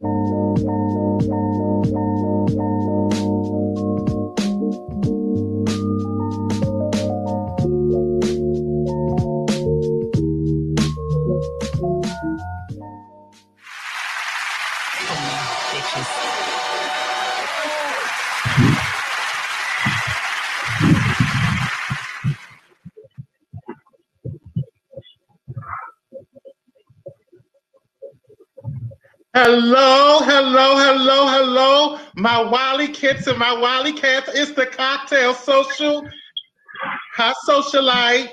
Thank you. Hello, hello, hello, hello, my Wally kids and my Wally Cats. It's the cocktail social. Hi, socialites.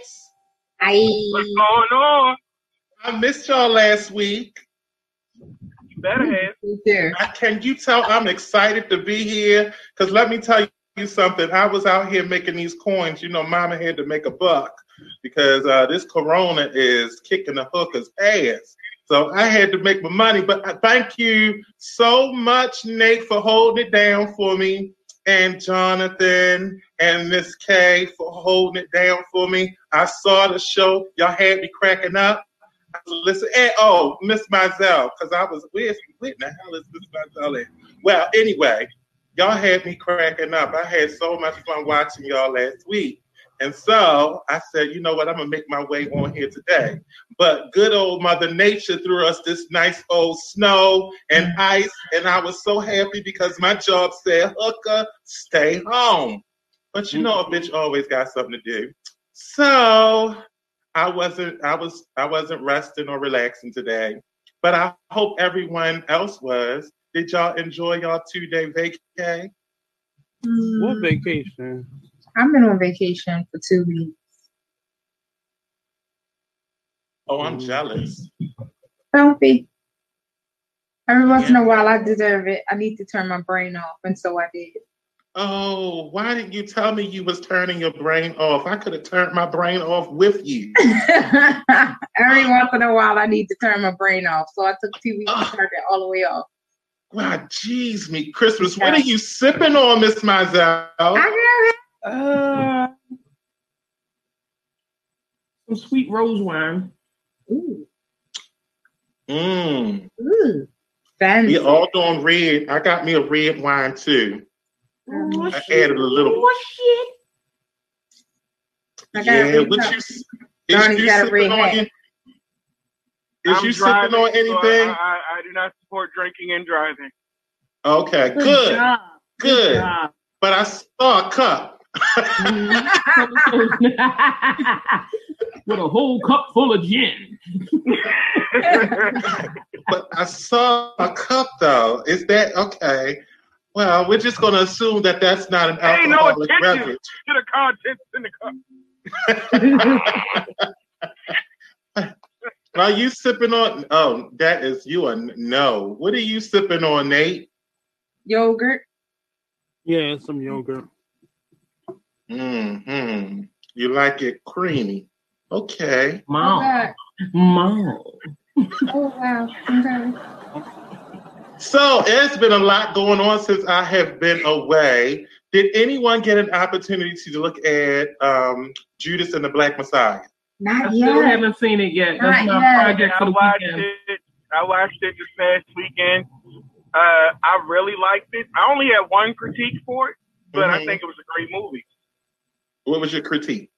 Hi. What's going on? I missed y'all last week. You better have. Me. I- Can you tell I'm excited to be here? Because let me tell you something. I was out here making these coins. You know, Mama had to make a buck because uh, this Corona is kicking the hookers' ass. So I had to make my money. But thank you so much, Nate, for holding it down for me, and Jonathan and Miss K for holding it down for me. I saw the show. Y'all had me cracking up. Listening. And, oh, Miss Mizell, because I was, where's, where the hell is Miss Mizell at? Well, anyway, y'all had me cracking up. I had so much fun watching y'all last week. And so I said, you know what, I'm gonna make my way on here today. But good old Mother Nature threw us this nice old snow and ice, and I was so happy because my job said, hooker, stay home. But you know, a bitch always got something to do. So I wasn't, I was, I wasn't resting or relaxing today. But I hope everyone else was. Did y'all enjoy y'all two day vacay? What Mm, vacation? I've been on vacation for two weeks. Oh, I'm jealous. Don't be. Every once in a while, I deserve it. I need to turn my brain off, and so I did. Oh, why didn't you tell me you was turning your brain off? I could have turned my brain off with you. Every once in a while, I need to turn my brain off. So I took two weeks to turn it all the way off. Ah, wow, jeez, me Christmas. What are you sipping on, Miss Mizell? I Uh, some sweet rose wine. got. Ooh, Mm. ooh, fancy. We all doing red. I got me a red wine too. Oh, I shit. added a little. Oh, shit. I Yeah, red what cup. you? Is Donnie's you got sipping on? hat. any- Is I'm you sipping driving, on so anything? I, I, I do not support drinking and driving. Okay, good, job. good. job. But I saw a cup. With a whole cup full of gin. but I saw a cup though. Is that okay? Well, we're just going to assume that that's not an Ain't no alcoholic attention. beverage. to the contents in the cup. Are you sipping on? Oh, that is you. A no. What are you sipping on, Nate? Yogurt. Yeah, some yogurt. Hmm. You like it creamy? Okay. Mom. God. Mom. Oh, wow. Okay. So it's been a lot going on since I have been away. Did anyone get an opportunity to look at um, Judas and the Black Messiah? Not I still yet. haven't seen it yet. That's Not my yet. project I for the watched weekend. it. I watched it this past weekend. Uh, I really liked it. I only had one critique for it, but I Mhm. think it was a great movie. What was your critique?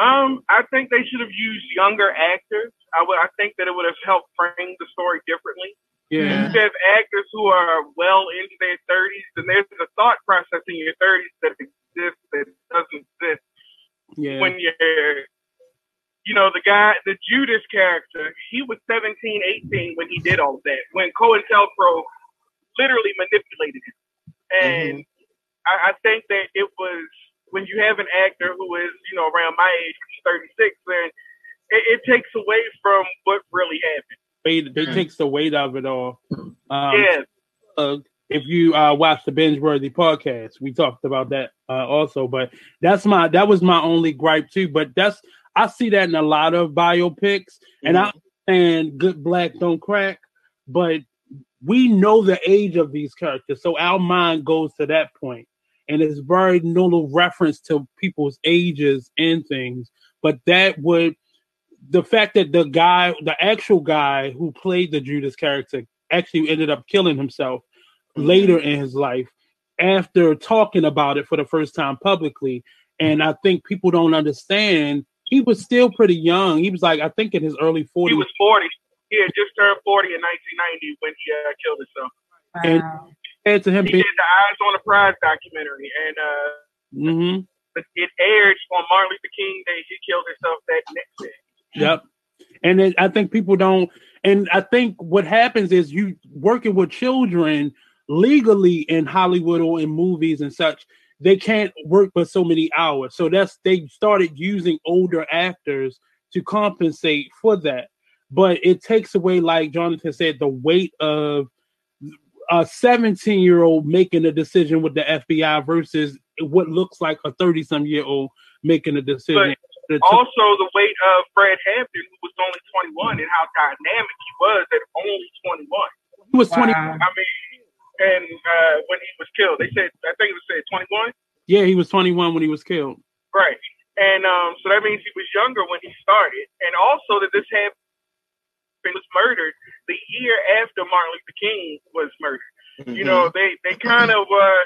Um, I think they should have used younger actors. I would. I think that it would have helped frame the story differently. Yeah. You have actors who are well into their thirties, and there's a thought process in your thirties that exists that doesn't exist Yeah. when you're, you know, the guy, the Judas character. He was 17, 18 when he did all of that. When COINTELPRO literally manipulated him, and I, I think that it was when you have an actor who is, you know, around my age, which is 36, then it, it takes away from what really happened. Weight, it Mhm. takes the weight of it all. Um, yeah, uh, if you uh, watch the binge worthy podcast, we talked about that uh, also. But that's my that was my only gripe too. But that's I see that in a lot of biopics, and I and good black don't crack. But we know the age of these characters, so our mind goes to that point, and it's very no little reference to people's ages and things. But that would the fact that the guy, the actual guy who played the Judas character, actually ended up killing himself later in his life after talking about it for the first time publicly. And I think people don't understand. He was still pretty young. He was like, I think in his early 40s. He 40s. was 40. He had just turned 40 in 1990 when he uh, killed himself. Wow. Compared to him He did the Eyes on the Prize documentary, and uh, mm-hmm. it it aired on Martin Luther King Day. He killed himself that next day. Yep. And then I think people don't, and I think what happens is you working with children legally in Hollywood or in movies and such, they can't work for so many hours. So that's they started using older actors to compensate for that. But it takes away, like Jonathan said, the weight of a 17 year old making a decision with the FBI versus what looks like a 30 some year old making a decision. that took- Also, the weight of Fred Hampton, who was only 21, and how dynamic he was at only 21. he was 20. Wow. I mean, and uh, when he was killed, they said I think it was said 21. Yeah, he was 21 when he was killed. Right. And um, so that means he was younger when he started. And also that this happened was murdered the year after Martin Luther King was murdered. Mm-hmm. You know, they, they kind of uh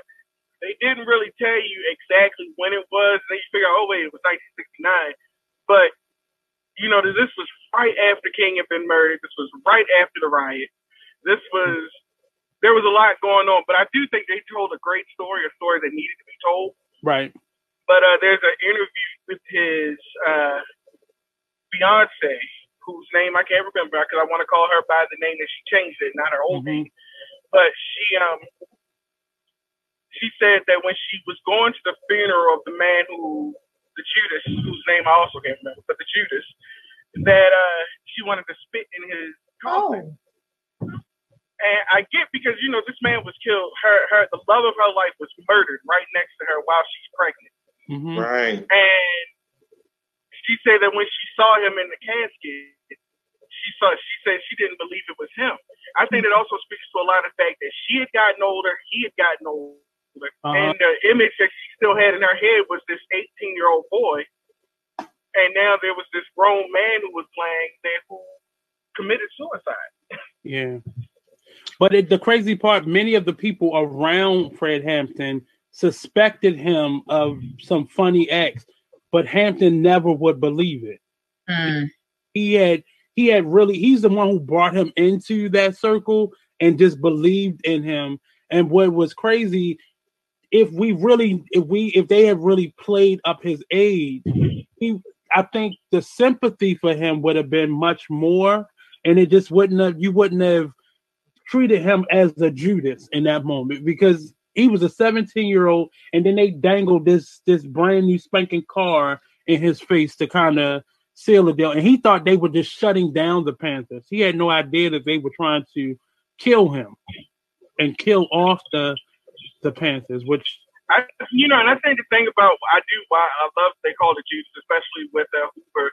they didn't really tell you exactly when it was. Then you figure, oh wait, it was 1969. But you know, this was right after King had been murdered. This was right after the riot. This was there was a lot going on, but I do think they told a great story, a story that needed to be told. Right. But uh, there's an interview with his uh, Beyonce, whose name I can't remember because I want to call her by the name that she changed it, not her old Mhm. name. But she um she said that when she was going to the funeral of the man who the Judas, whose name I also can't remember, but the Judas, that uh she wanted to spit in his coffin. Oh, And I get because you know this man was killed. Her her the love of her life was murdered right next to her while she's pregnant. hmm Right. And she said that when she saw him in the casket, she saw she said she didn't believe it was him. I think it also speaks to a lot of the fact that she had gotten older, he had gotten older, Uh-huh. and the image that she still had in her head was this 18 year old boy. And now there was this grown man who was playing there who committed suicide. Yeah. But it, the crazy part, many of the people around Fred Hampton suspected him of some funny acts, but Hampton never would believe it. mm. He had he had really he's the one who brought him into that circle and just believed in him. And what was crazy, if we really if we if they had really played up his age, he I think the sympathy for him would have been much more, and it just wouldn't have you wouldn't have treated him as a Judas in that moment because he was a 17 year old, and then they dangled this this brand new spanking car in his face to kind of seal the deal, and he thought they were just shutting down the Panthers. He had no idea that they were trying to kill him and kill off the the Panthers, which I, you know, and I think the thing about I do why I love they call it Judas, especially with uh, Hoover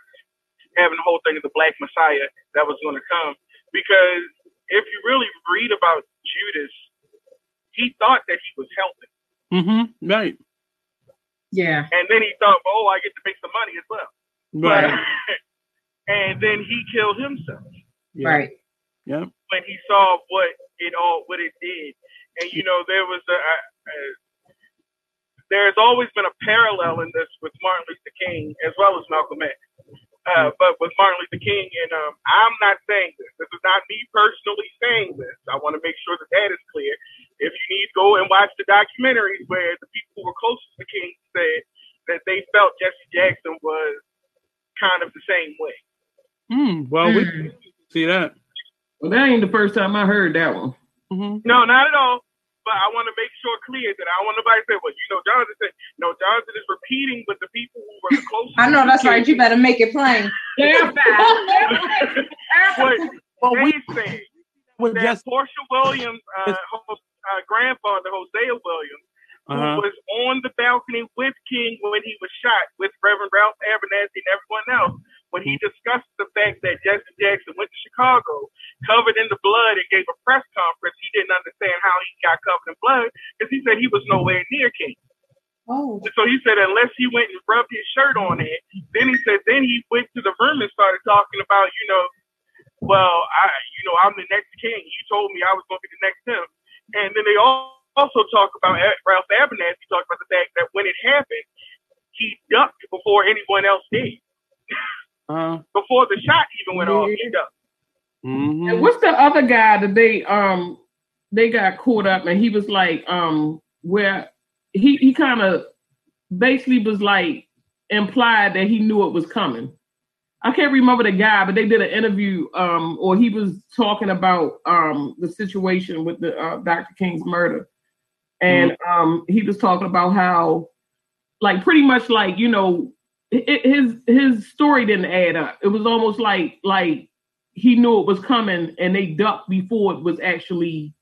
having the whole thing of the Black Messiah that was going to come, because if you really read about Judas, he thought that he was helping, mm-hmm, right, yeah. and then he thought, oh, I get to make some money as well. Right, and then he killed himself yeah, Right. yeah, when he saw what it all what it did. And you know, there was a, a, a there's always been a parallel in this with Martin Luther King as well as Malcolm X. Uh, but with Martin Luther King, and um, I'm not saying this. This is not me personally saying this. I want to make sure that that is clear. If you need, go and watch the documentaries where the people who were closest to King said that they felt Jesse Jackson was kind of the same way. Mm, well, we Mm. see that. Well, that ain't the first time I heard that one. hmm No, not at all. But I want to make sure clear that I don't want nobody to say, well, you know, Jonathan said, no, Jonathan is repeating with the people who were the closest. I know to that's King. right. You better make it plain. Yeah, what Well, they we said would that just Porsha Williams, uh, her uh, grandfather, Hosea Williams, uh who was on the balcony with King when he was shot with Reverend Ralph Abernathy and everyone else, when he discussed the fact that Jesse Jackson went to Chicago covered in the blood and gave a press conference, he didn't understand how he got covered in blood because he said he was nowhere near King. Oh. So he said unless he went and rubbed on it, then he said then he went to the room and started talking about, you know, well, I, you know, I'm the next king. You told me I was going to be the next him. And then they all also talk about Ralph Abernathy talked about the fact that when it happened, he ducked before anyone else did. Uh, before the shot even went off, he ducked. mhm. And what's the other guy that they um they got caught up and he was like um where he he kind of basically was like implied that he knew it was coming. I can't remember the guy, but they did an interview um or he was talking about um the situation with the uh, Dr. King's murder. And um he was talking about how like pretty much like you know hi- his his story didn't add up. It was almost like like he knew it was coming and they ducked before it was actually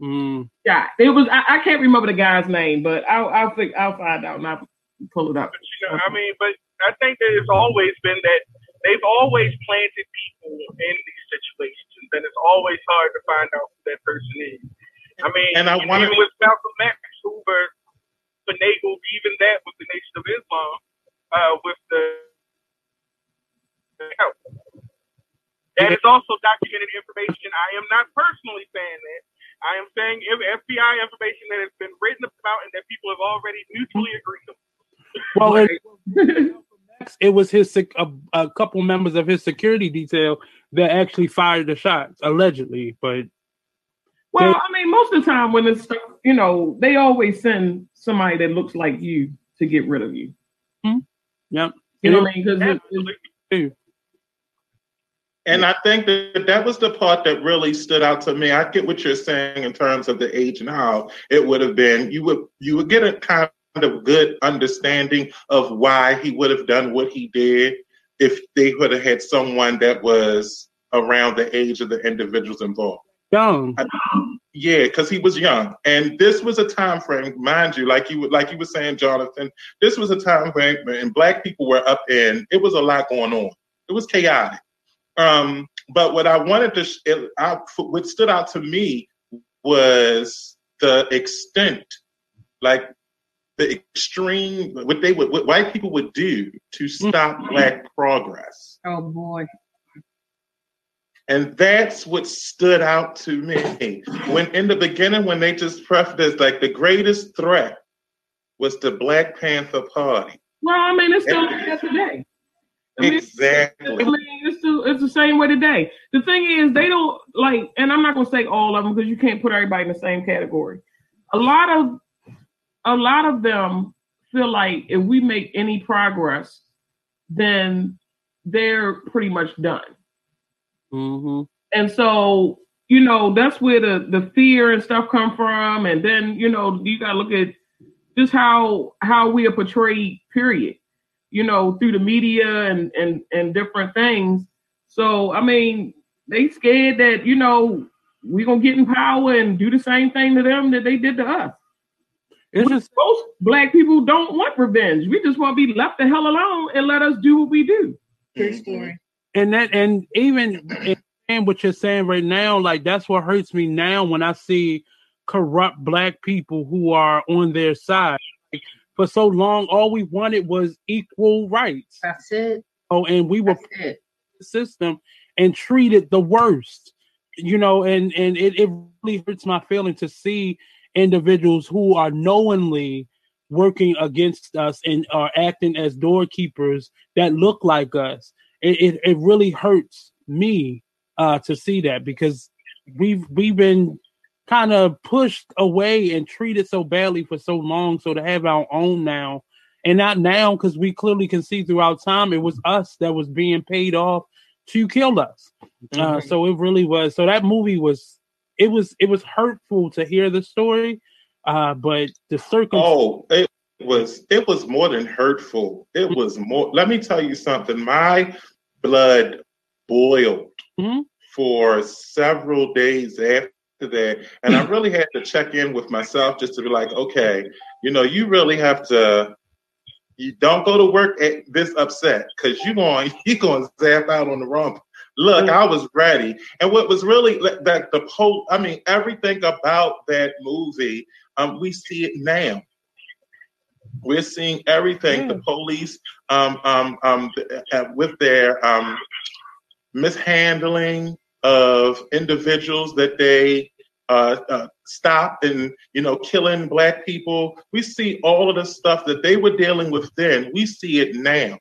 Mm. shot. It was I, I can't remember the guy's name, but I'll I'll think I'll find out and I'll pull it up. But you know, I mean, but I think that it's always been that they've always planted people in these situations, and it's always hard to find out who that person is. I mean, And I wanna- even with Malcolm X, Hoover finagled even that with the Nation of Islam, uh, with the. Help. That is also documented information. I am not personally saying that. I am saying FBI information that has been written about and that people have already mutually agreed on. Well, it, it was his sec- a, a couple members of his security detail that actually fired the shots, allegedly. But Well, I mean, most of the time when it's you know, they always send somebody that looks like you to get rid of you. Mm-hmm. yep, You know what I mean? Because Absolutely. And I think that that was the part that really stood out to me. I get what you're saying in terms of the age and how it would have been. You would you would get a kind of good understanding of why he would have done what he did if they would have had someone that was around the age of the individuals involved. young. Yeah, because he was young, and this was a time frame, mind you, like you like you were saying, Jonathan. This was a time frame when black people were up in. It was a lot going on. It was chaotic. Um, but what I wanted to, it, I, what stood out to me was the extent, like the extreme, what they would, what white people would do to mm. stop black progress. Oh boy. And that's what stood out to me. When in the beginning, when they just prefaced this, like the greatest threat was the Black Panther Party. well, I mean, it's still like that today. I mean, I Exactly. mean, it's still, it's the same way today. The thing is, they don't like, and I'm not gonna say all of them because you can't put everybody in the same category. A lot of, a lot of them feel like if we make any progress, then they're pretty much done. hmm And so, you know, that's where the the fear and stuff come from. And then, you know, you gotta look at just how how we are portrayed, period. You know, through the media and and and different things. So I mean, they scared that, you know, we're gonna get in power and do the same thing to them that they did to us. It's just Most black people don't want revenge. We just want to be left the hell alone and let us do what we do. True story. and that and even and what you're saying right now, like that's what hurts me now when I see corrupt black people who are on their side. Like, for so long, all we wanted was equal rights. That's it. Oh, and we were That's the system and treated the worst. You know, and and it, it really hurts my feeling to see individuals who are knowingly working against us and are acting as doorkeepers that look like us. It it, it really hurts me uh to see that because we've we've been kind of pushed away and treated so badly for so long. So to have our own now, and not now because we clearly can see throughout time it was us that was being paid off to kill us. Uh, so it really was. So that movie was it was it was hurtful to hear the story, uh, but the circle. Oh, it was it was more than hurtful. It was more. Let me tell you something. My blood boiled Mhm. for several days after that, and I really had to check in with myself just to be like, okay, you know, you really have to. You don't go to work at this upset because you're going you're going to zap out on the wrong. Look, I was ready, and what was really that the whole. I mean, everything about that movie. Um, we see it now. We're seeing everything. The police, um, um, um, uh, with their um, mishandling of individuals that they uh, uh, stop and you know killing black people. We see all of the stuff that they were dealing with then. We see it now.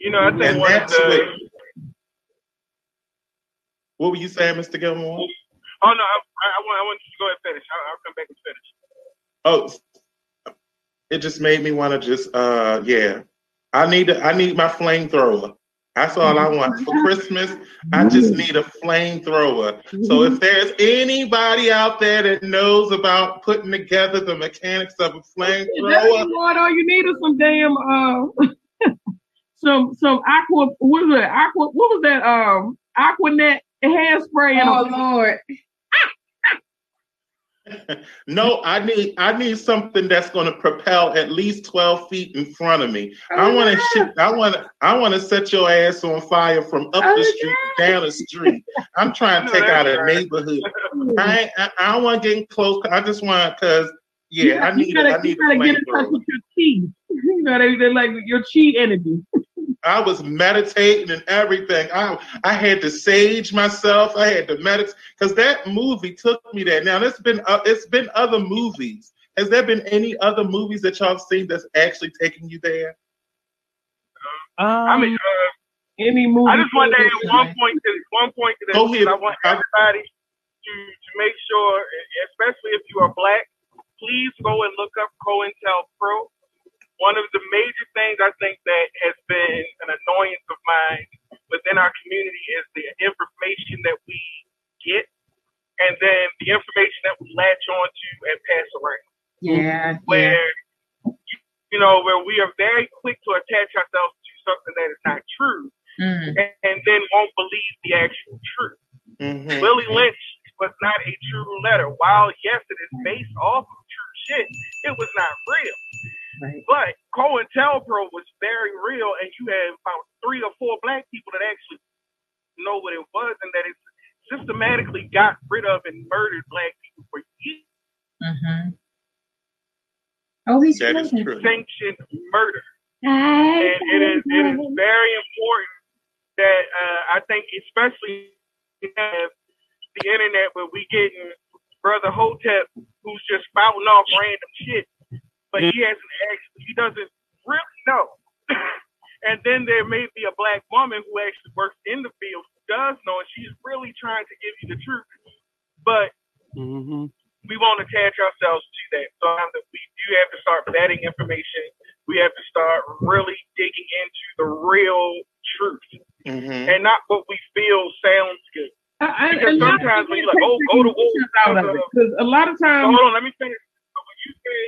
You know, I think And one of that's the. what- What were you saying, Mr. Gilmore? Oh no, I, I, want I want you to go ahead and finish. I'll, I'll come back and finish. Oh, it just made me want to just uh yeah. I need I need my flamethrower. That's all I want for Christmas. I just need a flamethrower. So if there's anybody out there that knows about putting together the mechanics of a flamethrower, what all you need is some damn uh some some aqua what was that aqua what was that um aquanet hairspray and Oh a, Lord. no, I need I need something that's going to propel at least twelve feet in front of me. I Oh, want to yeah. I want to. I want to set your ass on fire from up Oh, the street, down the street. I'm trying to take out a right. neighborhood. I I, I don't want to get close. I just want because yeah, I you need. gotta, a, I need you gotta get in touch with your chi. You know, they, they like your chi energy. I was meditating and everything. I I had to sage myself. I had to meditate because that movie took me there. Now there's been uh, it's been other movies. Has there been any other movies that y'all seen that's actually taking you there? Um, I mean, uh, Any movie. I just want to add one point to one point to this. Go ahead. I want everybody to to make sure, especially if you are black, please go and look up COINTELPRO. One of the major things I think that has been an annoyance of mine within our community is the information that we get, and then the information that we latch onto and pass around Yeah. Yeah. where you know where we are very quick to attach ourselves to something that is not true Mm. and, and then won't believe the actual truth. Mhm. Willie Lynch was not a true letter. While yes, it is based off of true shit, it was not real. Right. But COINTELPRO was very real, and you had about three or four black people that actually know what it was, and that it systematically got rid of and murdered black people for years. Mm-hmm. Oh, he's That is true. sanctioned murder. and it is it is very important that uh, I think especially we have the internet where we getting brother Hotep who's just spouting off random shit, but he hasn't actually he doesn't really know. and then there may be a black woman who actually works in the field who does know, and she's really trying to give you the truth, but mhm. we won't attach ourselves to that. So um, we do have to start vetting information. We have to start really digging into the real truth Mhm. and not what we feel sounds good. I, I, Because sometimes when you're like, oh, go to war. out of it, because a lot of So times hold on, let me finish. So when you say,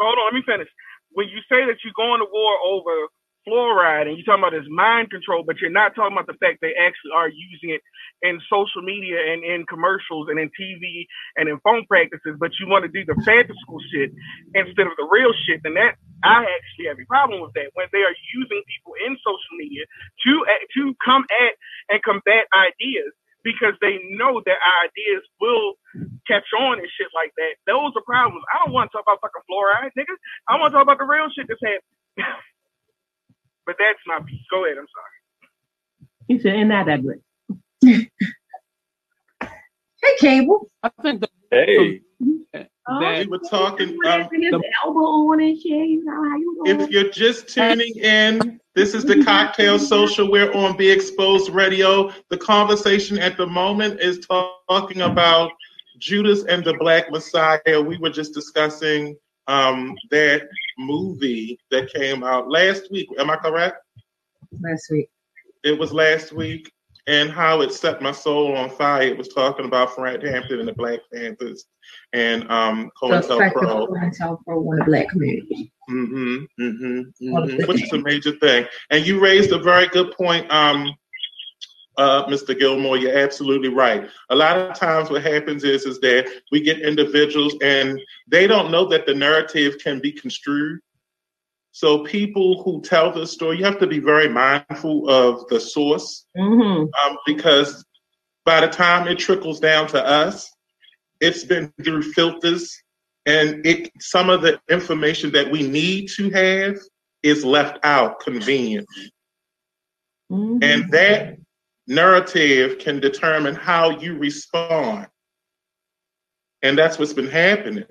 hold on, let me finish. When you say that you're going to war over fluoride and you're talking about this mind control, but you're not talking about the fact they actually are using it in social media and in commercials and in TV and in phone practices, but you want to do the fantastical shit instead of the real shit, then that I actually have a problem with that when they are using people in social media to to come at and combat ideas because they know their ideas will catch on and shit like that. Those are problems. I don't want to talk about fucking fluoride, nigga. I want to talk about the real shit that's happening. but that's my piece. Go ahead. I'm sorry. You said, and not that great. Hey, Cable. I think the, Hey, that We were talking. Um, the- elbow on and shit. You know how you doing? If you're just tuning in, this is the Cocktail Social. We're on Be Exposed Radio. The conversation at the moment is talking about Judas and the Black Messiah. We were just discussing um, that movie that came out last week. Am I correct? Last week. It was last week, and how it set my soul on fire. It was talking about Frank Hampton and the Black Panthers and um, The effect of COINTELPRO. COINTELPRO on the black community. hmm hmm All of hmm which is a major thing. And you raised a very good point, um, uh, Mr. Gilmore. You're absolutely right. A lot of times, what happens is is that we get individuals and they don't know that the narrative can be construed. So people who tell the story, you have to be very mindful of the source hmm um, because by the time it trickles down to us, it's been through filters, and it some of the information that we need to have is left out conveniently. Mhm. And that narrative can determine how you respond. And that's what's been happening.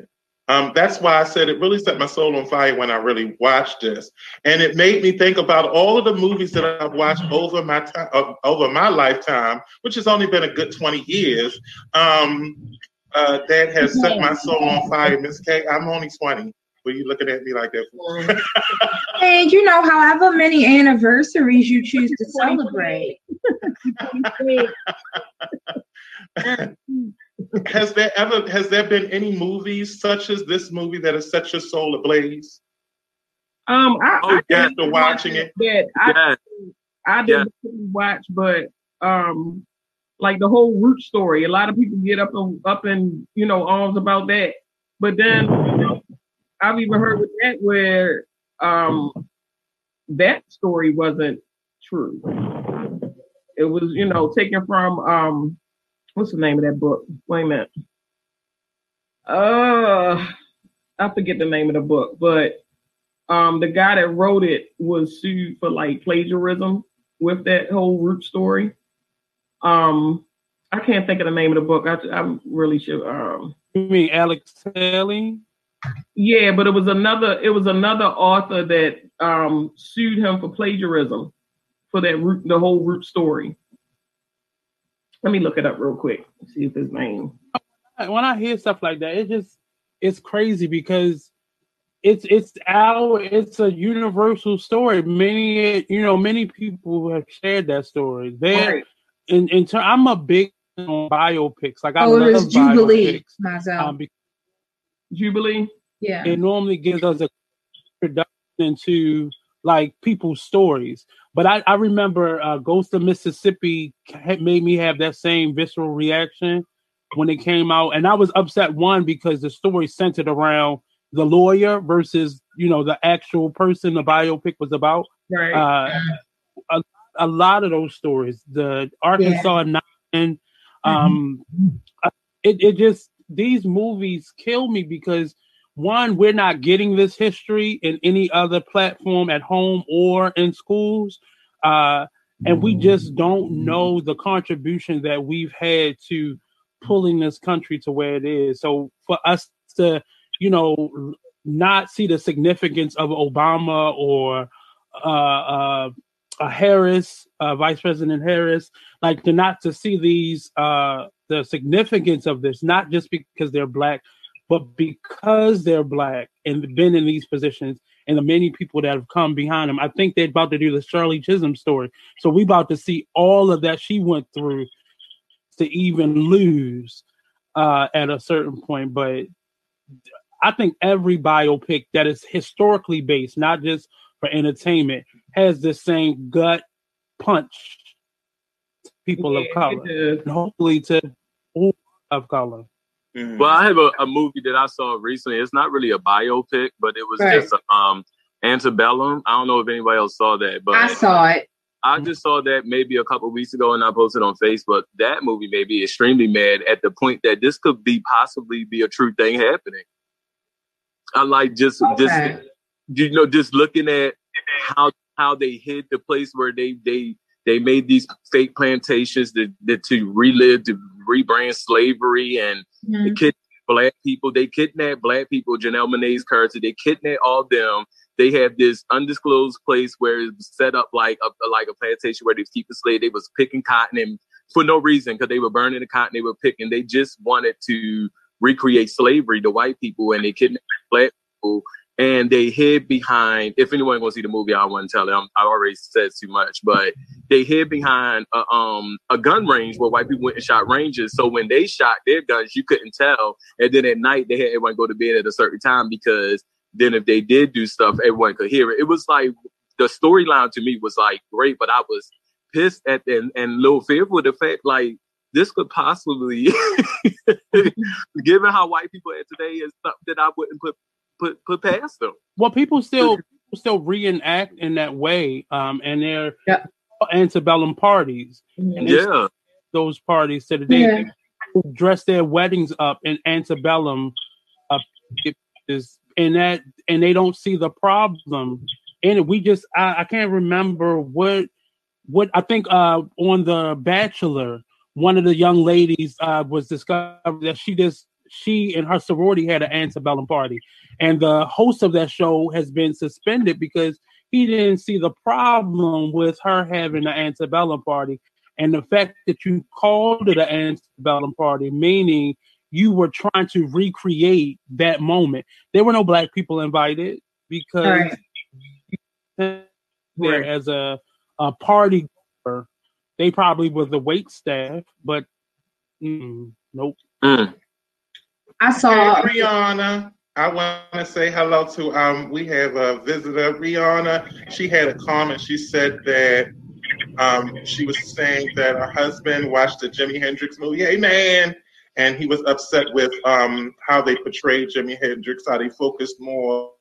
Um, that's why I said it really set my soul on fire when I really watched this, and it made me think about all of the movies that I've watched over my time, uh, over my lifetime, which has only been a good twenty years. Um, uh, that has set my soul on fire, Miss K. I'm only twenty. Were you looking at me like that? For? And you know, however many anniversaries you choose to celebrate. has there ever has there been any movies such as this movie that has set your soul ablaze Um, I, Oh, I yeah. after watching it? that I Yeah, I didn't watch, but um, like the whole root story. A lot of people get up and up in you know arms about that, but then I've even heard with that where um that story wasn't true. It was you know taken from um what's the name of that book? Wait a minute. Uh, I forget the name of the book, but um the guy that wrote it was sued for like plagiarism with that whole root story. Um, I can't think of the name of the book. I, I'm really sure. Um, You mean Alex Haley? yeah, but it was another. It was another author that um sued him for plagiarism for that root, the whole root story. Let me look it up real quick. See if his name. when I hear stuff like that, it just it's crazy because it's it's our it's a universal story. Many you know many people have shared that story. There Right. in in ter- I'm a big on biopics. Like I Oh, it love Jubilee, biopics. Mazel. Um, Jubilee. yeah. it normally gives us a introduction into like people's stories. But I, I remember uh, Ghost of Mississippi made me have that same visceral reaction when it came out, and I was upset one because the story centered around the lawyer versus you know the actual person the biopic was about. Right. Uh, a, a lot of those stories, the Arkansas Nine, um, uh, it it just these movies kill me because one, we're not getting this history in any other platform at home or in schools, uh, and we just don't know the contribution that we've had to pulling this country to where it is. So for us to, you know, not see the significance of Obama or uh, uh, uh, Harris, uh, Vice President Harris, like to not to see these uh, the significance of this, not just because they're black, but because they're black and been in these positions, and the many people that have come behind them. I think they're about to do the Shirley Chisholm story, so we about to see all of that she went through to even lose uh, at a certain point. But I think every biopic that is historically based, not just for entertainment, has the same gut punch. to People of color, and hopefully to people of color. Mhm. Well, I have a, a movie that I saw recently. It's not really a biopic, but it was Right. just um Antebellum. I don't know if anybody else saw that, but I saw it. I just saw that maybe a couple weeks ago and I posted on Facebook. That movie made me extremely mad at the point that this could be possibly be a true thing happening. I like just just you know just looking at how how they hid the place where they they they made these fake plantations that, that to relive to rebrand slavery and Mhm. kidnap black people. They kidnapped black people. Janelle Monae's character. They kidnapped all them. They had this undisclosed place where it was set up like a like a plantation where they keep the slave. They was picking cotton and for no reason because they were burning the cotton. They were picking. They just wanted to recreate slavery to white people and they kidnapped black people and they hid behind. If anyone gonna see the movie, I want to tell them. I already said too much, but they hid behind a, um a gun range where white people went and shot ranges. So when they shot their guns, you couldn't tell. And then at night, they had everyone go to bed at a certain time because then if they did do stuff, everyone could hear it. It was like the storyline to me was like great, but I was pissed at and, and a little fearful of the fact like this could possibly, given how white people are today, is something that I wouldn't put put put past them. Well, people still still reenact in that way, um, and they're Yeah. Antebellum parties. And Yeah, those parties to the day Yeah. dress their weddings up in antebellum uh, it is and that and they don't see the problem and we just I, I can't remember what what I think uh, on the Bachelor, one of the young ladies uh, was discovered that she just she and her sorority had an antebellum party, and the host of that show has been suspended because he didn't see the problem with her having an antebellum party, and the fact that you called it an antebellum party, meaning you were trying to recreate that moment. There were no black people invited because Right. there Right. as a, a party goer, they probably were the wait staff, but mm, nope. Mm. I saw. Hey, Rihanna. I want to say hello to um. We have a visitor, Rihanna. She had a comment. She said that um she was saying that her husband watched the Jimi Hendrix movie. Hey man, and he was upset with um how they portrayed Jimi Hendrix. How they focused more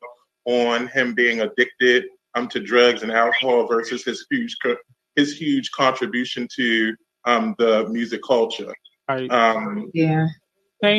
on him being addicted um to drugs and alcohol versus his huge his huge contribution to um the music culture. Right. Um, Yeah.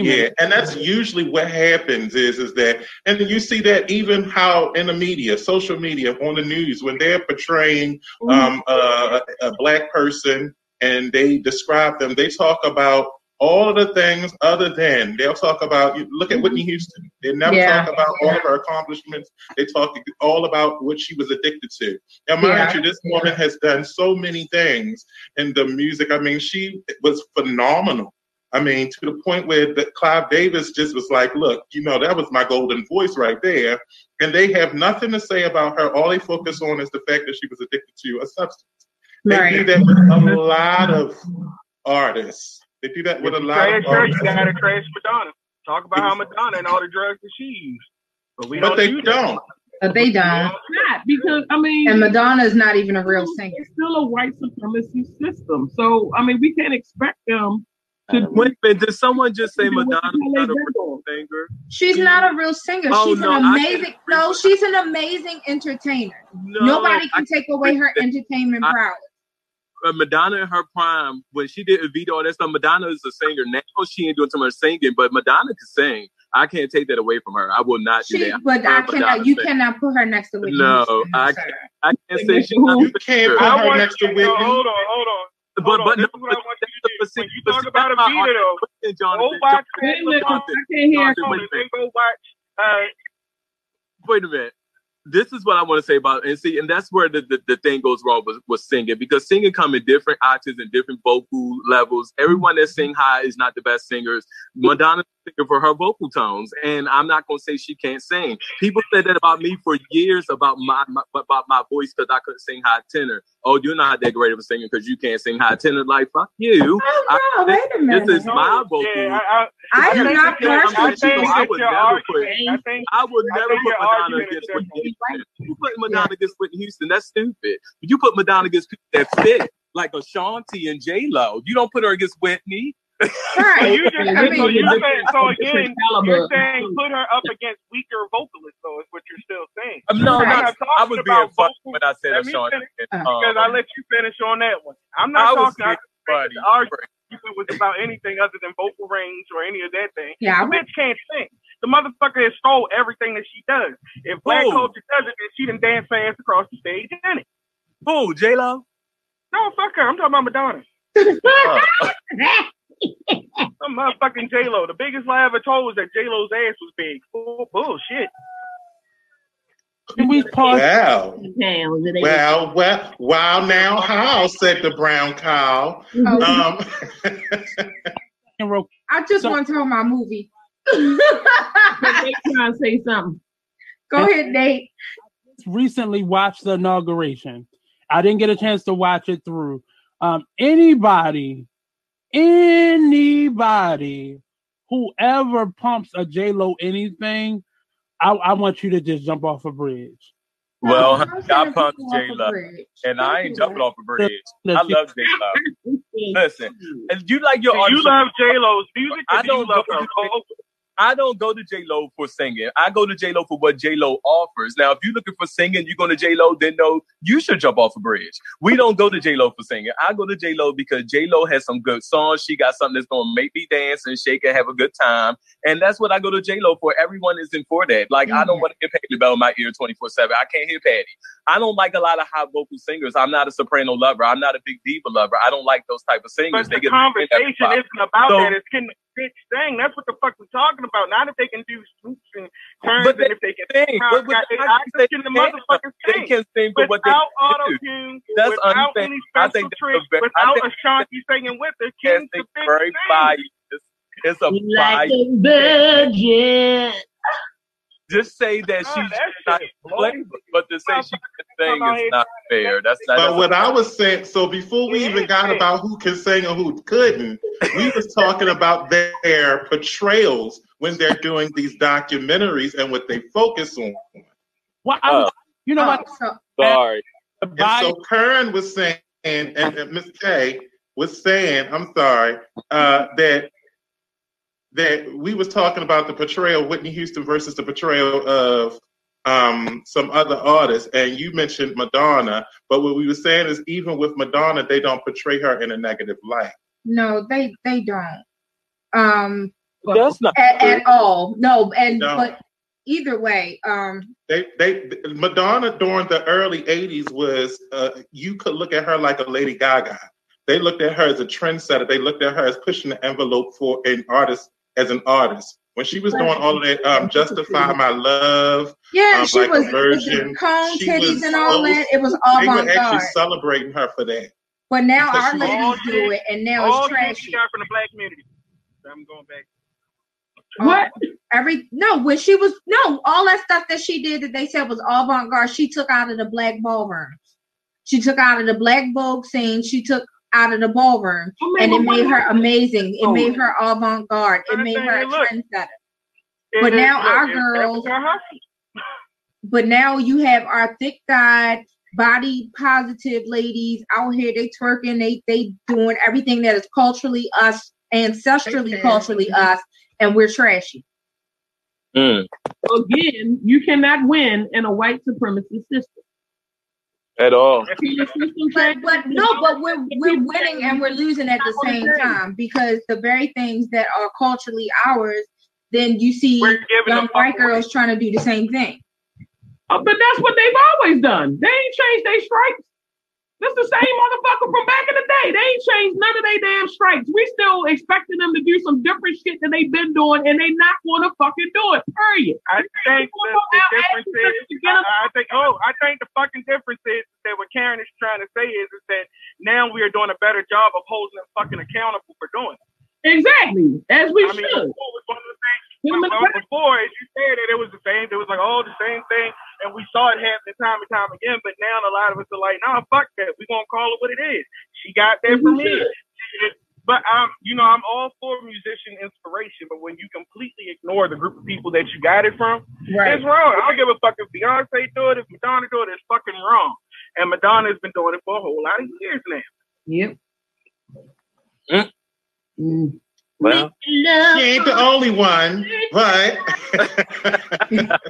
Yeah, and that's usually what happens is is that, and you see that even how in the media, social media, on the news, when they're portraying um, a, a black person and they describe them, they talk about all of the things other than they'll talk about. Look at Whitney Houston. They never Yeah. talk about all of her accomplishments. They talk all about what she was addicted to. Now, mind Yeah. you, this woman has done so many things in the music. I mean, she was phenomenal. I mean, to the point where the Clive Davis just was like, look, you know, that was my golden voice right there. And they have nothing to say about her. All they focus on is the fact that she was addicted to a substance. They do Right. that with a lot of artists. They do that with a lot of artists. you artists. gotta trash Madonna. Talk about how Madonna and all the drugs that she used. But we But don't they do don't. But they don't. Not because I mean, And Madonna is not even a real singer. it's still a white supremacy system. So I mean, we can't expect them to. Wait a minute, did someone just say to do Madonna's not a real singer? She's not a real singer. Oh, she's no, an amazing. No, she's an amazing entertainer. No, Nobody I can take away her that- entertainment I- prowess. Madonna in her prime, when she did Evita, all that stuff, Madonna is a singer. Now she ain't doing too much singing, but Madonna can sing. I can't take that away from her. I will not do She, that. but Her I cannot. You sing. cannot put her next to Whitney No, Houston, I sir. I can't say she's not You can't put her next to you, Whitney. hold on, hold on. But on. but no, is what I want you to do. but see- When you but talk about that's my Evita, though, argument, go watch Wait a Chris minute, 'cause LaFontaine. I can't hear. Jonathan, Hold wait on, a minute. Then go watch. Uh, Wait a minute. This is what I want to say about and see, and that's where the, the, the thing goes wrong with, with singing because singing come in different octaves and different vocal levels. Everyone that sing high is not the best singers. Madonna's a singer for her vocal tones, and I'm not gonna say she can't sing. People said that about me for years about my, my about my voice because I couldn't sing high tenor. Oh, you're not that great of a singer because you can't sing high tenor. Like fuck you. Oh no! Wait a minute. This is my vocal. yeah, I, I I am not that your- partial I you. I would never put- argument- I I would never put Madonna against Whitney. Houston. You put Madonna against Whitney Houston, that's stupid. You put Madonna against people that fit, like Ashanti and J Lo. You don't put her against Whitney. So Right. you just Yeah, I so mean, you're saying so again you're saying put her up against weaker vocalists though is what you're still saying. Um, no, Right. not, I'm not I was being about funny vocal- when I said Let me Ashanti. finish, Uh, um, Because I let you finish on that one. I'm I not was talking I being funny. the argument was about anything other than vocal range or any of that thing. Yeah. The bitch can't sing. The motherfucker has stole everything that she does. If black Who? culture does it, then she done dance her ass across the stage in it. Who? J Lo? No, fuck her. I'm talking about Madonna. Oh. Some motherfucking J Lo. The biggest lie I ever told was that J Lo's ass was big. Bull- Bullshit. Can we pause? Wow. Pounds, it ain't- Well, well, wow now how, said the brown cow. Oh, Um, I just so- want to tell my movie. But they trying to say something. Go ahead, Nate. recently watched the inauguration. I didn't get a chance to watch it through. Um, anybody, anybody, whoever pumps a J Lo anything, I, I want you to just jump off a bridge. Well, I'm I pumped people off J a Lo, and I ain't jumping off a bridge. I love J Lo. Listen, and you like your Do you love J Lo's music I do you don't love her to- vocals? I don't go to J Lo for singing. I go to J Lo for what J Lo offers. Now, if you're looking for singing, you go to J Lo, then no, you should jump off a bridge. We don't go to J Lo for singing. I go to J Lo because J Lo has some good songs. She got something that's gonna make me dance and shake and have a good time, and that's what I go to J Lo for. Everyone is in for that. Like I don't mm-hmm. want to get Patty Bell in my ear 24 seven. I can't hear Patty. I don't like a lot of high vocal singers. I'm not a soprano lover. I'm not a big diva lover. I don't like those type of singers. But the conversation isn't about so, that. It's getting bitch thing. That's what the fuck we're talking about. Not if they can do swoops and turns, but and if they can sing. But got, they, I they, can the motherfuckers they sing. can sing for what they without can auto do. tune, That's without unfair. any I special think that's tricks, a very- I without think Ashanti singing with her. Yes, King they the bitch very sing. It's, it's a fire. Like a virgin. Just say that she's that not shit is flavor, but to say she can sing is not fair. That's not. But what I was saying, so before we even got about who can sing and who couldn't, we was talking about their portrayals when they're doing these documentaries and what they focus on. Well, I, Oh. you know what? Oh, sorry. The And so Kern was saying, and, and Miss K was saying, I'm sorry, uh, that that we was talking about the portrayal of Whitney Houston versus the portrayal of um, some other artists, and you mentioned Madonna. But what we were saying is, even with Madonna, they don't portray her in a negative light. no, they they don't. Um, That's not. at, at all. No, and No. but either way, um, They, they, Madonna during the early '80s was, uh, you could look at her like a Lady Gaga. They looked at her as a trendsetter. They looked at her as pushing the envelope for an artist as an artist. When she was doing all of that, um, "Justify My Love," yeah, Um, she like a was virgin. cone She titties was and all so- that. It was they were avant actually celebrating her for that. But now because our ladies All do it, and now All it's the shit she got from the black community. I'm going back. What? Every no, when she was no, all that stuff that she did that they said was avant garde, she took out of the black ballrooms. She took out of the black vogue scene. She took out of the ballroom, I and it made her amazing. It Oh. made her avant garde. It made her a trendsetter. But now our it- that was girls- her hustle. But now you have our thick dyed, body positive ladies out here. They twerking. They they doing everything that is culturally us, ancestrally culturally us, and we're trashy. Mm, Again, you cannot win in a white supremacist system. At all. But but no, but we're we're winning and we're losing at the same time because the very things that are culturally ours, then you see young white girls trying to do the same thing. Uh, but that's what they've always done. They ain't changed their stripes. This the same motherfucker from back in the day. They ain't changed none of their damn stripes. We still expecting them to do some different shit that they've been doing, and they not gonna fucking do it. Period. I think the, the difference is, I, I think, oh, I think the fucking difference is that what Karen is trying to say is, is that now we are doing a better job of holding them fucking accountable for doing it. Exactly, as we I mean, before was one of the things, well, uh, before, as you said, that it was the same, it was like, oh, the same thing, and we saw it happening time and time again, but now a lot of us are like, nah, fuck that, we're going to call it what it is. She got that from me. But I'm, you know, I'm all for musician inspiration, but when you completely ignore the group of people that you got it from, Right. it's wrong. I don't give a fuck if Beyonce do it, if Madonna do it, it's fucking wrong. And Madonna's been doing it for a whole lot of years now. Yep. Mm. Mm. Well, She ain't the only one, but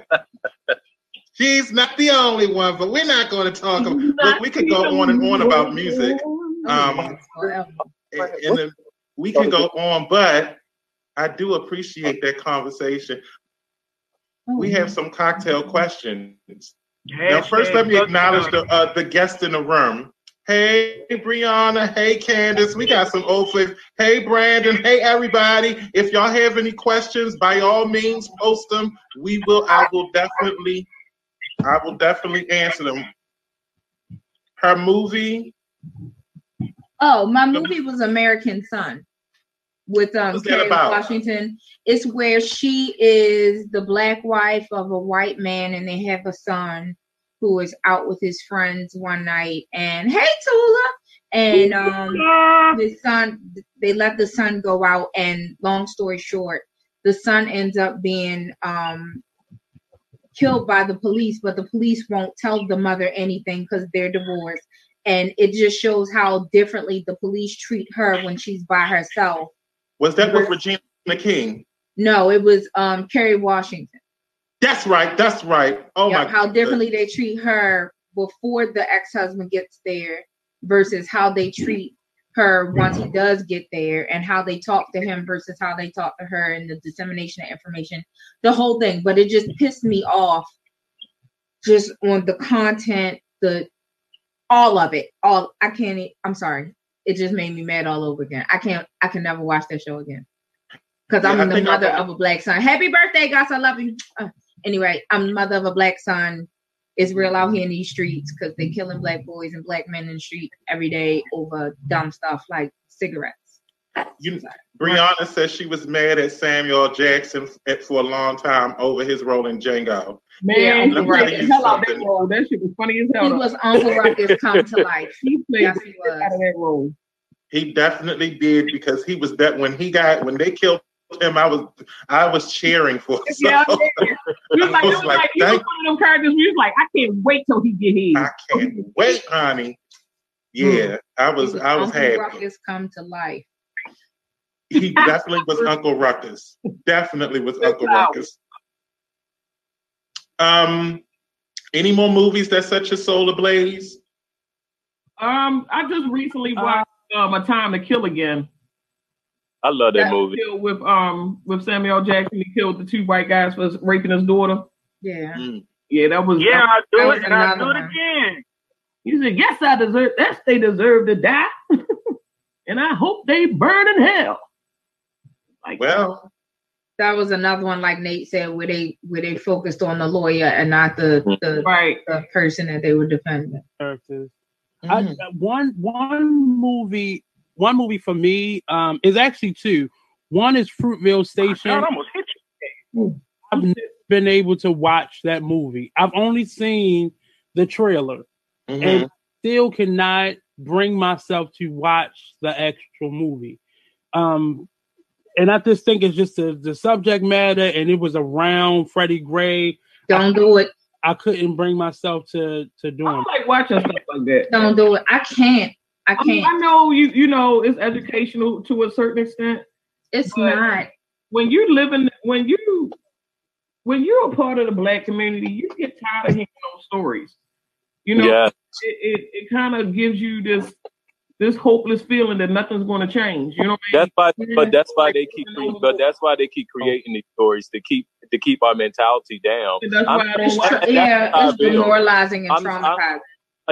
she's not the only one. But we're not going to talk. Look, we could go on and on about music. Um, and, and we can go on, but I do appreciate that conversation. We have some cocktail questions. Now, first, let me acknowledge the uh, the guest in the room. Hey, Brianna. Hey, Candace. We got some old flavor. Hey, Brandon. Hey, everybody. If y'all have any questions, by all means, post them. We will. I will definitely. I will definitely answer them. Her movie. Oh, my movie was American Son with um Kerry? Washington. It's where she is the black wife of a white man, and they have a son who is out with his friends one night. And hey, Tula, and um, the son they let the son go out, and long story short, the son ends up being um killed by the police, but the police won't tell the mother anything because they're divorced. And it just shows how differently the police treat her when she's by herself. Was that with Regina King? No, it was um Kerry Washington. That's right. That's right. Oh Yeah, my. how differently they treat her before the ex-husband gets there versus how they treat her once he does get there and how they talk to him versus how they talk to her and the dissemination of information the whole thing. But it just pissed me off just on the content the all of it. All i can't I'm sorry. It just made me mad all over again. I can't i can never watch that show again. Yeah, I i'm the mother of a black son. Happy birthday guys i love you. Uh, anyway i'm the mother of a black son it's real out here in these streets because they're killing black boys and black men in the street every day over dumb stuff like cigarettes You, Brianna says she was mad at Samuel Jackson for a long time over his role in Django. Man, Yeah, he let me tell you hell out that something. role. That shit was funny as hell. he though. was uncle ruckus come to life He played Yes, he was. out of that role. He definitely did because he was that when he got when they killed him, I was I was cheering for. him. Yeah, So, We was like, I was was like, like, you was one of them characters. We was like, I can't wait till he get his. I can't wait, honey. Yeah, I He was I was happy. uncle happy. ruckus come to life He definitely was Uncle Ruckus. Definitely was Uncle Wow. Ruckus. Um, any more movies that set your soul ablaze? Um, I just recently Uh, watched um, A Time to Kill Again. I love that That movie. with um with Samuel Jackson. He killed the two white guys for raping his daughter. yeah Mm. Yeah, that was Yeah, I do it and I do it again. He said, "Yes, I deserve. Yes, they deserve to die, and I hope they burn in hell." Like, Well, that was another one like nate said where they where they focused on the lawyer and not the the, right? the person that they were defending characters. mhm. I, one one movie one movie for me um is actually two. One is Fruitvale Station. God, I almost hit you. I've never been able to watch that movie. I've only seen the trailer Mhm. and still cannot bring myself to watch the actual movie. Um and I just think it's just the, the subject matter and it was around Freddie Gray. don't do it I couldn't bring myself to to I doing don't like watching stuff like that. don't do it i can't i I, can't I know you. You know, it's educational to a certain extent. it's not When you live in, when you, when you're a part of the black community, you get tired of hearing those stories. You know, Yeah, it it, it kind of gives you this this hopeless feeling that nothing's going to change. You know, what I mean? that's why. Yeah. But that's why they keep. But that's why they keep creating these stories to keep to keep our mentality down. And that's I'm- why I don't it's watch. yeah it's demoralizing and I'm- I'm- traumatizing Uh,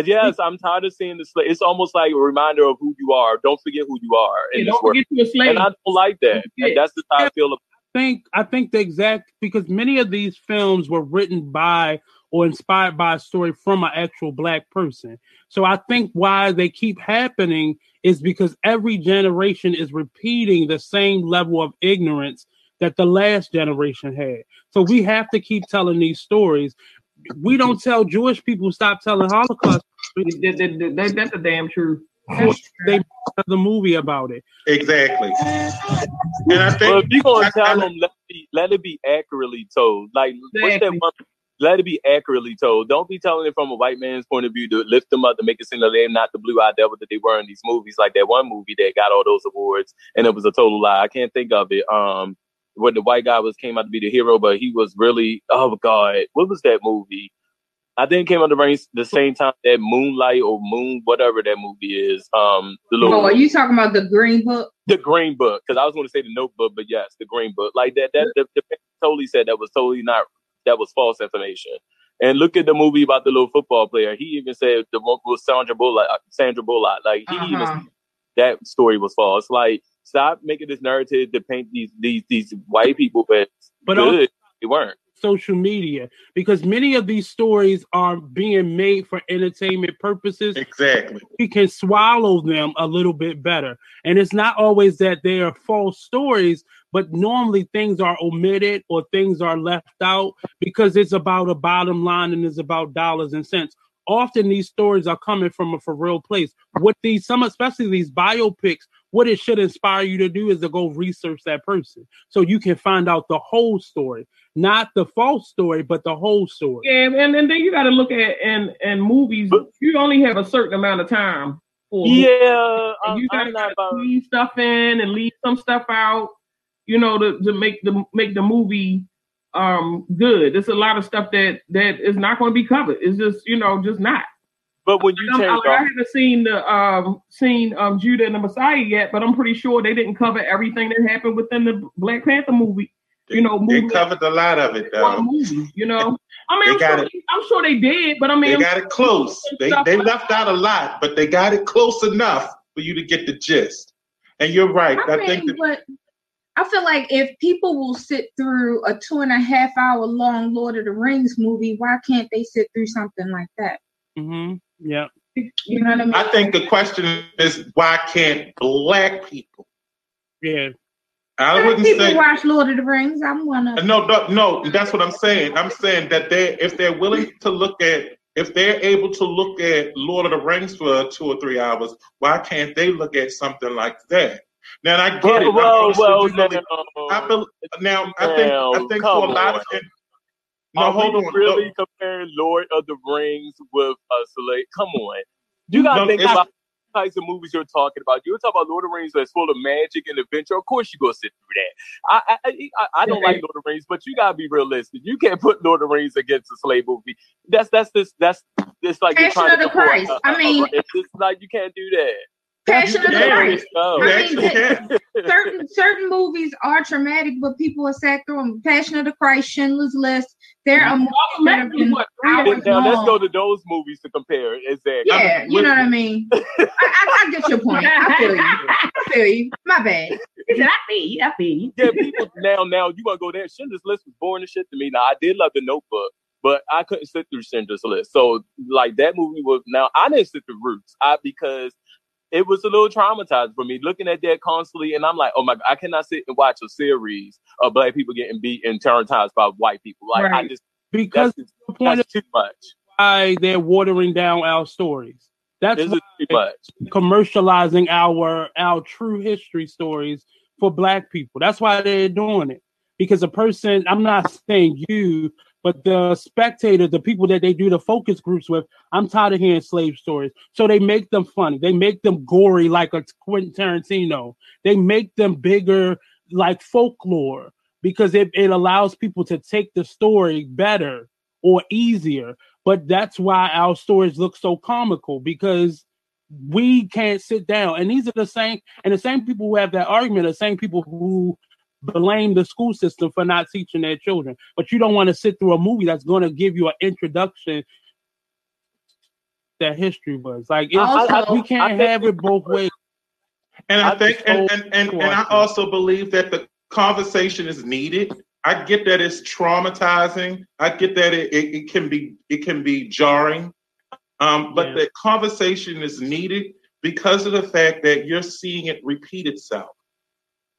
yes, I'm tired of seeing this. It's almost like a reminder of who you are. Don't forget who you are in Yeah, don't forget you're a slave. And I don't like that. And that's the how I feel. I think I think the exact because many of these films were written by or inspired by a story from an actual black person. So I think why they keep happening is because every generation is repeating the same level of ignorance that the last generation had. So we have to keep telling these stories. We don't tell Jewish people stop telling Holocaust. That- that- that- that- that's the damn truth. They true. have the movie about it. exactly. And I Well, think if you're gonna I- tell I- them, let it, be, let it be accurately told. Like what's that one? Let it be accurately told. Don't be telling it from a white man's point of view to lift them up to make it seem that they're not the blue-eyed devil that they were in these movies. Like that one movie that got all those awards, and it was a total lie. I can't think of it. Um, where the white guy was came out to be the hero, but he was really oh god, what was that movie? I think it came out the rain the same time that Moonlight or Moon, whatever that movie is. Um, the little oh are you talking about the green book the Green Book, because I was going to say the Notebook, but yes, the Green Book. Like that, that the, the totally said that was totally not that was false information. And look at the movie about the little football player. He even said the one was Sandra Bullock. Sandra Bullock. Like he Uh-huh. that story was false. Like stop making this narrative to paint these these these white people as But good. they weren't. social media because many of these stories are being made for entertainment purposes. exactly. We can swallow them a little bit better. And it's not always that they are false stories, but normally things are omitted or things are left out because it's about a bottom line and it's about dollars and cents. Often these stories are coming from a for real place. What these some especially these biopics, what it should inspire you to do is to go research that person so you can find out the whole story not the false story, but the whole story. Yeah, and, and then you got to look at and and movies. You only have a certain amount of time for. Yeah, And you got to leave stuff in and leave some stuff out. you know, to, to make the make the movie um good. There's a lot of stuff that that is not going to be covered. It's just you know just not. But when you Um, change, I, I haven't seen the um seen um Judas and the Messiah yet, but I'm pretty sure they didn't cover everything that happened within the Black Panther movie. You know, They covered a lot of it though. movie. You know, I mean, I'm got sure, I'm sure they did, but I mean, They I'm got it close. They they like- left out a lot, but they got it close enough for you to get the gist. And you're right. I, I, mean, think that but I feel like if people will sit through a two and a half hour long Lord of the Rings movie, why can't they sit through something like that? hmm Yeah. You know what I mean? I think the question is why can't black people? Yeah. I Black wouldn't people say watch Lord of the Rings. I'm one of them. no, no, no. That's what I'm saying. I'm saying that they, if they're willing to look at, if they're able to look at Lord of the Rings for two or three hours, why can't they look at something like that? Now I get it. I'm well, well, really- no. I bel now I think I think for a lot of on. it. No, Are hold we on. really No, comparing Lord of the Rings with a select? Come on, you gotta No, think about the types of movies you're talking about. You're talking about Lord of the Rings that's full of magic and adventure. Of course, you go sit through that. I I, I, I don't like Lord of the Rings, but you gotta be realistic. You can't put Lord of the Rings against a slave movie. That's that's this that's it's like you're Passion trying of to the compare Christ. a- I a- mean- a- it's like you can't do that. Passion of the Yeah. Christ. No. you I mean, certain certain movies are traumatic, but people have sat through them. Passion of the Christ, Schindler's List. There are movies that have been what, hours now let's go to those movies to compare. Exactly. Yeah, you know what I mean. I, I, I get your point. I feel you. I feel you. My bad. I feel you. I feel you. yeah, people now now you want to go there. Schindler's List was boring as shit to me. Now I did love the Notebook, but I couldn't sit through Schindler's List. So like that movie was now I didn't sit through Roots, I because it was a little traumatized for me looking at that constantly, and I'm like, oh my, God, I cannot sit and watch a series of black people getting beat and traumatized by white people. Like I just Because that's, the point that's of too much. why they're watering down our stories. That's This too much. commercializing our our true history stories for black people. That's why they're doing it. Because a person, I'm not saying you, but the spectator, the people that they do the focus groups with, I'm tired of hearing slave stories. So they make them funny. They make them gory like a Quentin Tarantino. They make them bigger like folklore because it, it allows people to take the story better or easier. But that's why our stories look so comical because we can't sit down. And these are the same, and the same people who have that argument are the same people who blame the school system for not teaching their children. But you don't want to sit through a movie that's going to give you an introduction that history was. Like it's, Also- we can't I have it both ways. And I I think, and, and, and, and I also believe that the conversation is needed. I get that it's traumatizing. I get that it, it, it can be it can be jarring. Um, but Yeah. the conversation is needed because of the fact that you're seeing it repeat itself.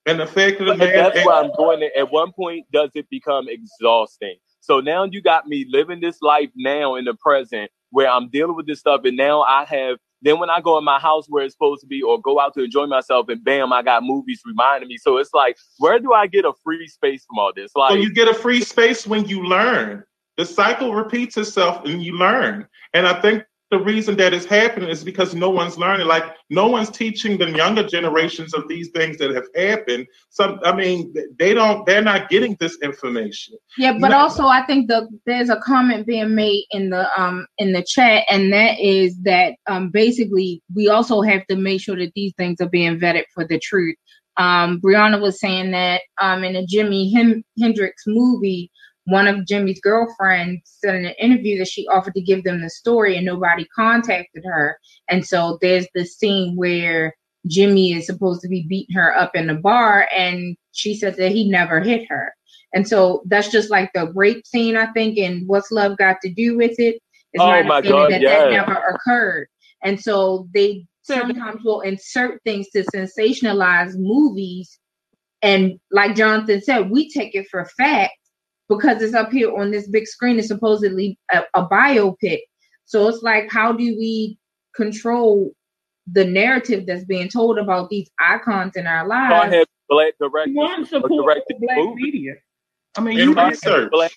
And the fact matter that's and- why I'm doing it. At one point, does it become exhausting? So now you got me living this life now in the present where I'm dealing with this stuff, and now I have. Then when I go in my house where it's supposed to be, or go out to enjoy myself, and bam, I got movies reminding me. So it's like, where do I get a free space from all this? Like, So you get a free space when you learn. The cycle repeats itself and you learn. And I think the reason that is happening is because no one's learning. Like no one's teaching the younger generations of these things that have happened. Some, I mean, they don't. They're not getting this information. Yeah, but No. also I think the there's a comment being made in the um in the chat, and that is that um basically we also have to make sure that these things are being vetted for the truth. Um, Brianna was saying that um in a Jimi Hen- Hendrix movie, one of Jimi's girlfriends said in an interview that she offered to give them the story, and nobody contacted her. And so there's this scene where Jimmy is supposed to be beating her up in the bar, and she said that he never hit her. And so that's just like the rape scene, I think, and what's love got to do with it? It's Oh my my understanding God, that yes. that never occurred. And so they sometimes will insert things to sensationalize movies. And like Jonathan said, we take it for fact because it's up here on this big screen. It's supposedly a, a biopic. So it's like, how do we control the narrative that's being told about these icons in our so I lives? have black You directors want to support directed black movies. media. I mean, And you Start have research. black,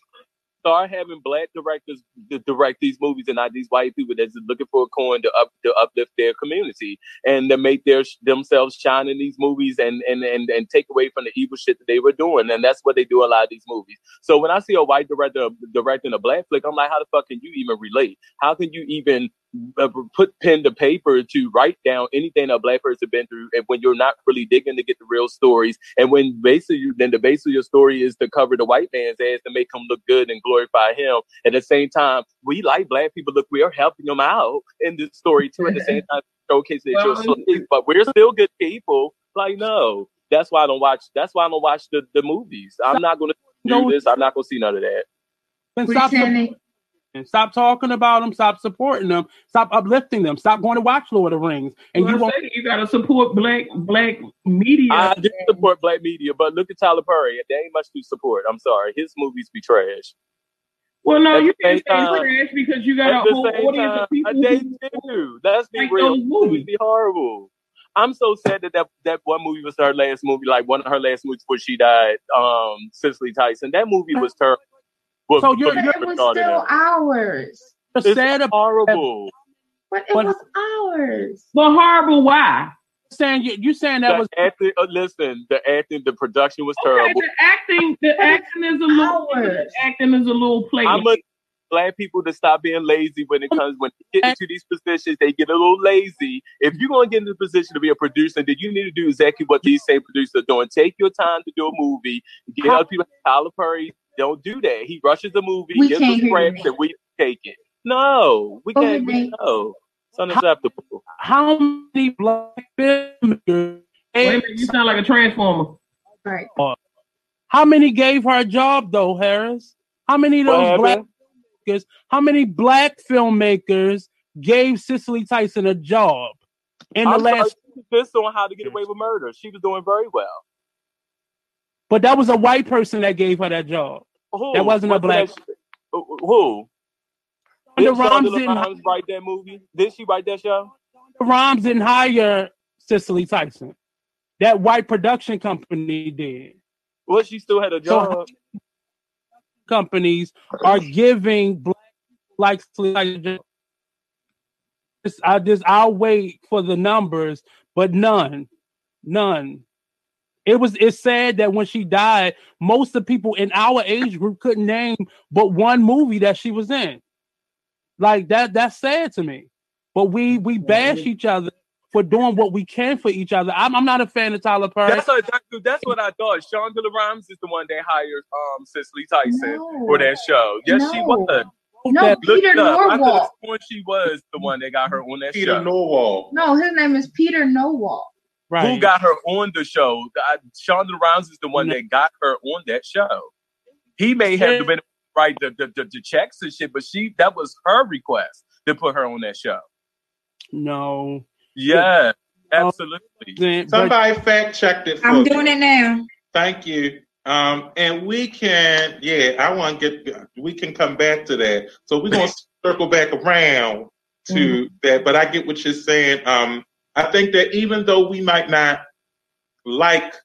start having black directors to direct these movies and not these white people that's looking for a coin to up to uplift their community and to make their themselves shine in these movies and and and and take away from the evil shit that they were doing. And that's what they do a lot of these movies. So when I see a white director directing a black flick, I'm like, how the fuck can you even relate? How can you even Uh, put pen to paper to write down anything a black person been through and when you're not really digging to get the real stories and when basically then the base of your story is to cover the white man's ass to make him look good and glorify him. At the same time we like black people look we are helping them out in this story too. At the same time showcase that you're slaves but we're still good people. Like no. That's why I don't watch that's why I don't watch the, the movies. I'm not gonna do this. I'm not gonna see none of that stop, stop talking about them. Stop supporting them. Stop uplifting them. Stop going to watch Lord of the Rings. And well, you won't. You gotta support black black media. I do support black media, but look at Tyler Perry. There ain't much to support. I'm sorry, his movies be trash. Well, no, you can't say trash because you got a whole audience time, of people. They do. Let's be like real. Movies be horrible. I'm so sad that, that that one movie was her last movie, like one of her last movies before she died. Um, Cicely Tyson. That movie was terrible. Well, so you're, it was still ours. It's sad horrible. But it but, was ours. But horrible, why? Saying you, you saying that the was acting. Uh, listen, the acting, the production was okay, terrible. The acting, the acting is a little. Acting is a little play. I'm a glad people to stop being lazy when it comes when they get into these positions. They get a little lazy. If you're gonna get into the position to be a producer, then you need to do exactly what these same producers are doing. Take your time to do a movie. Get other people. Tyler Perry don't do that. He rushes the movie, we gives us scripts, and we take it. No, we can't. We, no, it's unacceptable. How, how many black filmmakers? Wait you sound like a transformer. Right. Uh, how many gave her a job though, Harris? How many of those black filmmakers? How many black filmmakers gave Cicely Tyson a job in the I'm last? This on how to get away with murder. She was doing very well. But that was a white person that gave her that job. Who? That wasn't what a black. That, uh, who? Did Rhimes didn't write that movie? Did she write that show? Rhimes didn't hire Cicely Tyson. That white production company did. Well, she still had a job. So, companies are giving black like I just I'll wait for the numbers, but none, none. It was it's sad that when she died, most of the people in our age group couldn't name but one movie that she was in. Like that, that's sad to me. But we we bash each other for doing what we can for each other. I'm, I'm not a fan of Tyler Perry. That's what, that's what I thought. Shonda Rhimes is the one that hired um Cicely Tyson no. for that show. Yes, no. she was. No, Peter Nowalk. she was the one that got her on that Peter show. Peter Nowalk. No, his name is Peter Nowalk. Right. Who got her on the show? I, Shonda Rhimes is the one that got her on that show. He may have been right the, the, the, the checks and shit, but she that was her request to put her on that show. No. Yeah, absolutely. Somebody fact checked it. I'm doing it now. Thank you. Um, and we can, yeah, I want to get, we can come back to that. So we're gonna circle back around to mm-hmm. that. But I get what you're saying. Um, I think that even though we might not like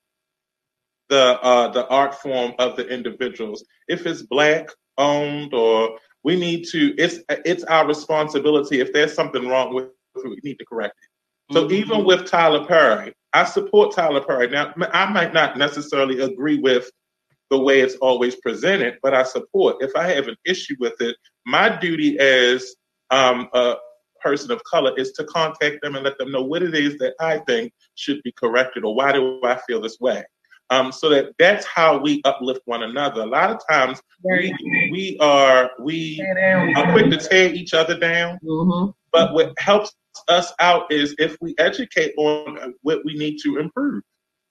the uh, the art form of the individuals, if it's black owned or we need to, it's it's our responsibility. If there's something wrong with it, we need to correct it. So mm-hmm. even with Tyler Perry, I support Tyler Perry. Now I might not necessarily agree with the way it's always presented, but I support. If I have an issue with it, my duty as um, a, person of color is to contact them and let them know what it is that I think should be corrected or why do I feel this way. Um, so that that's how we uplift one another. A lot of times we, we are we are quick to tear each other down, mm-hmm. but what helps us out is if we educate on what we need to improve.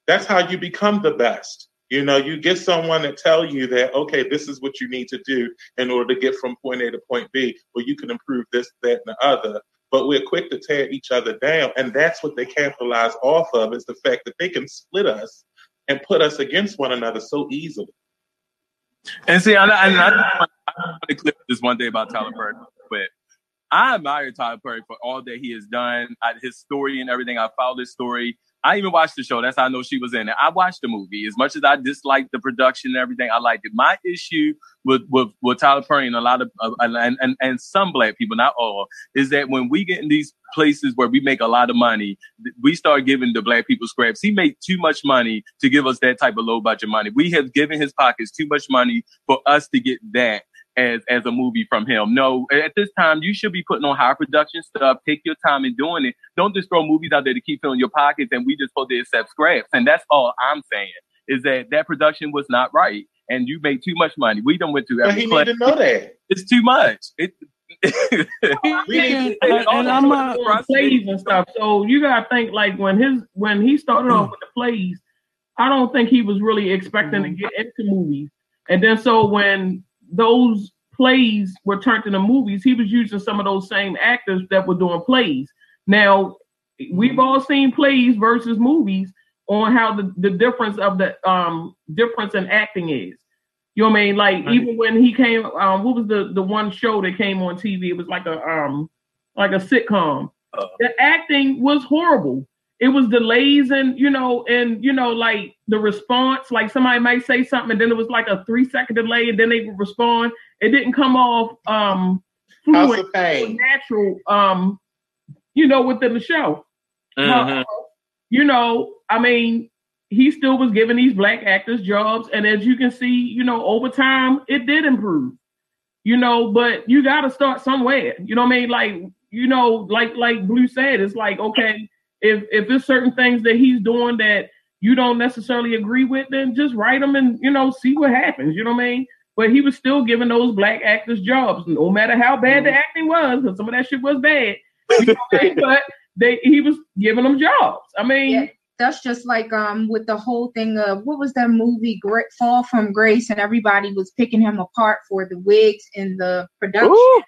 That's how you become the best. You know, you get someone to tell you that, okay, this is what you need to do in order to get from point A to point B, or you can improve this, that, and the other. But we're quick to tear each other down. And that's what they capitalize off of is the fact that they can split us and put us against one another so easily. And see, I, I, I, I want to clip this one day about Tyler Perry, but I admire Tyler Perry for all that he has done, his story and everything. I followed his story. I even watched the show. That's how I know she was in it. I watched the movie. As much as I disliked the production and everything, I liked it. My issue with with, with Tyler Perry and a lot of uh, and, and and some black people, not all, is that when we get in these places where we make a lot of money, we start giving the black people scraps. He made too much money to give us that type of low budget money. We have given his pockets too much money for us to get that as as a movie from him. No, at this time you should be putting on high production stuff. Take your time in doing it. Don't just throw movies out there to keep filling your pockets and we just supposed to accept scraps. And that's all I'm saying is that that production was not right and you made too much money. We don't went through every. But he need to know that it's too much. It. and, and I'm not plays and stuff. So you gotta think like when his when he started off with the plays, I don't think he was really expecting mm-hmm. to get into movies. And then so when those plays were turned into movies, he was using some of those same actors that were doing plays. Now, we've all seen plays versus movies on how the, the difference of the um difference in acting is. You know what I mean? Like right. even when he came, um, what was the the one show that came on TV? It was like a um like a sitcom. Uh, the acting was horrible it was delays and you know and you know like the response like somebody might say something and then it was like a three second delay and then they would respond. It didn't come off um fluent. Natural um you know within the show. Mm-hmm. uh, you know i mean he still was giving these black actors jobs and as you can see you know over time it did improve. You know but you got to start somewhere. You know what i mean? Like you know like like blue said it's like okay if if there's certain things that he's doing that you don't necessarily agree with, then just write them and you know see what happens. You know what I mean? But he was still giving those black actors jobs, no matter how bad the mm-hmm. acting was, because some of that shit was bad. You know I mean? but they he was giving them jobs. I mean. Yeah that's just like um with the whole thing of what was that movie Great Fall from Grace and everybody was picking him apart for the wigs in the production. Ooh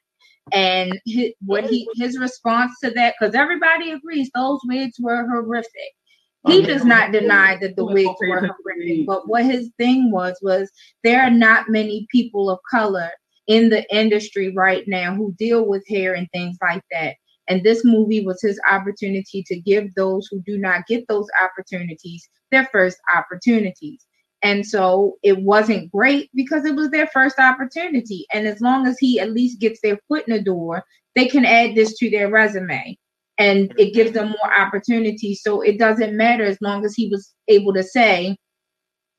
and his, what he his response to that because everybody agrees those wigs were horrific. He does not deny that the wigs were horrific but what his thing was was there are not many people of color in the industry right now who deal with hair and things like that. And this movie was his opportunity to give those who do not get those opportunities their first opportunities and so it wasn't great because it was their first opportunity. And as long as he at least gets their foot in the door, they can add this to their resume and it gives them more opportunities. So it doesn't matter as long as he was able to say,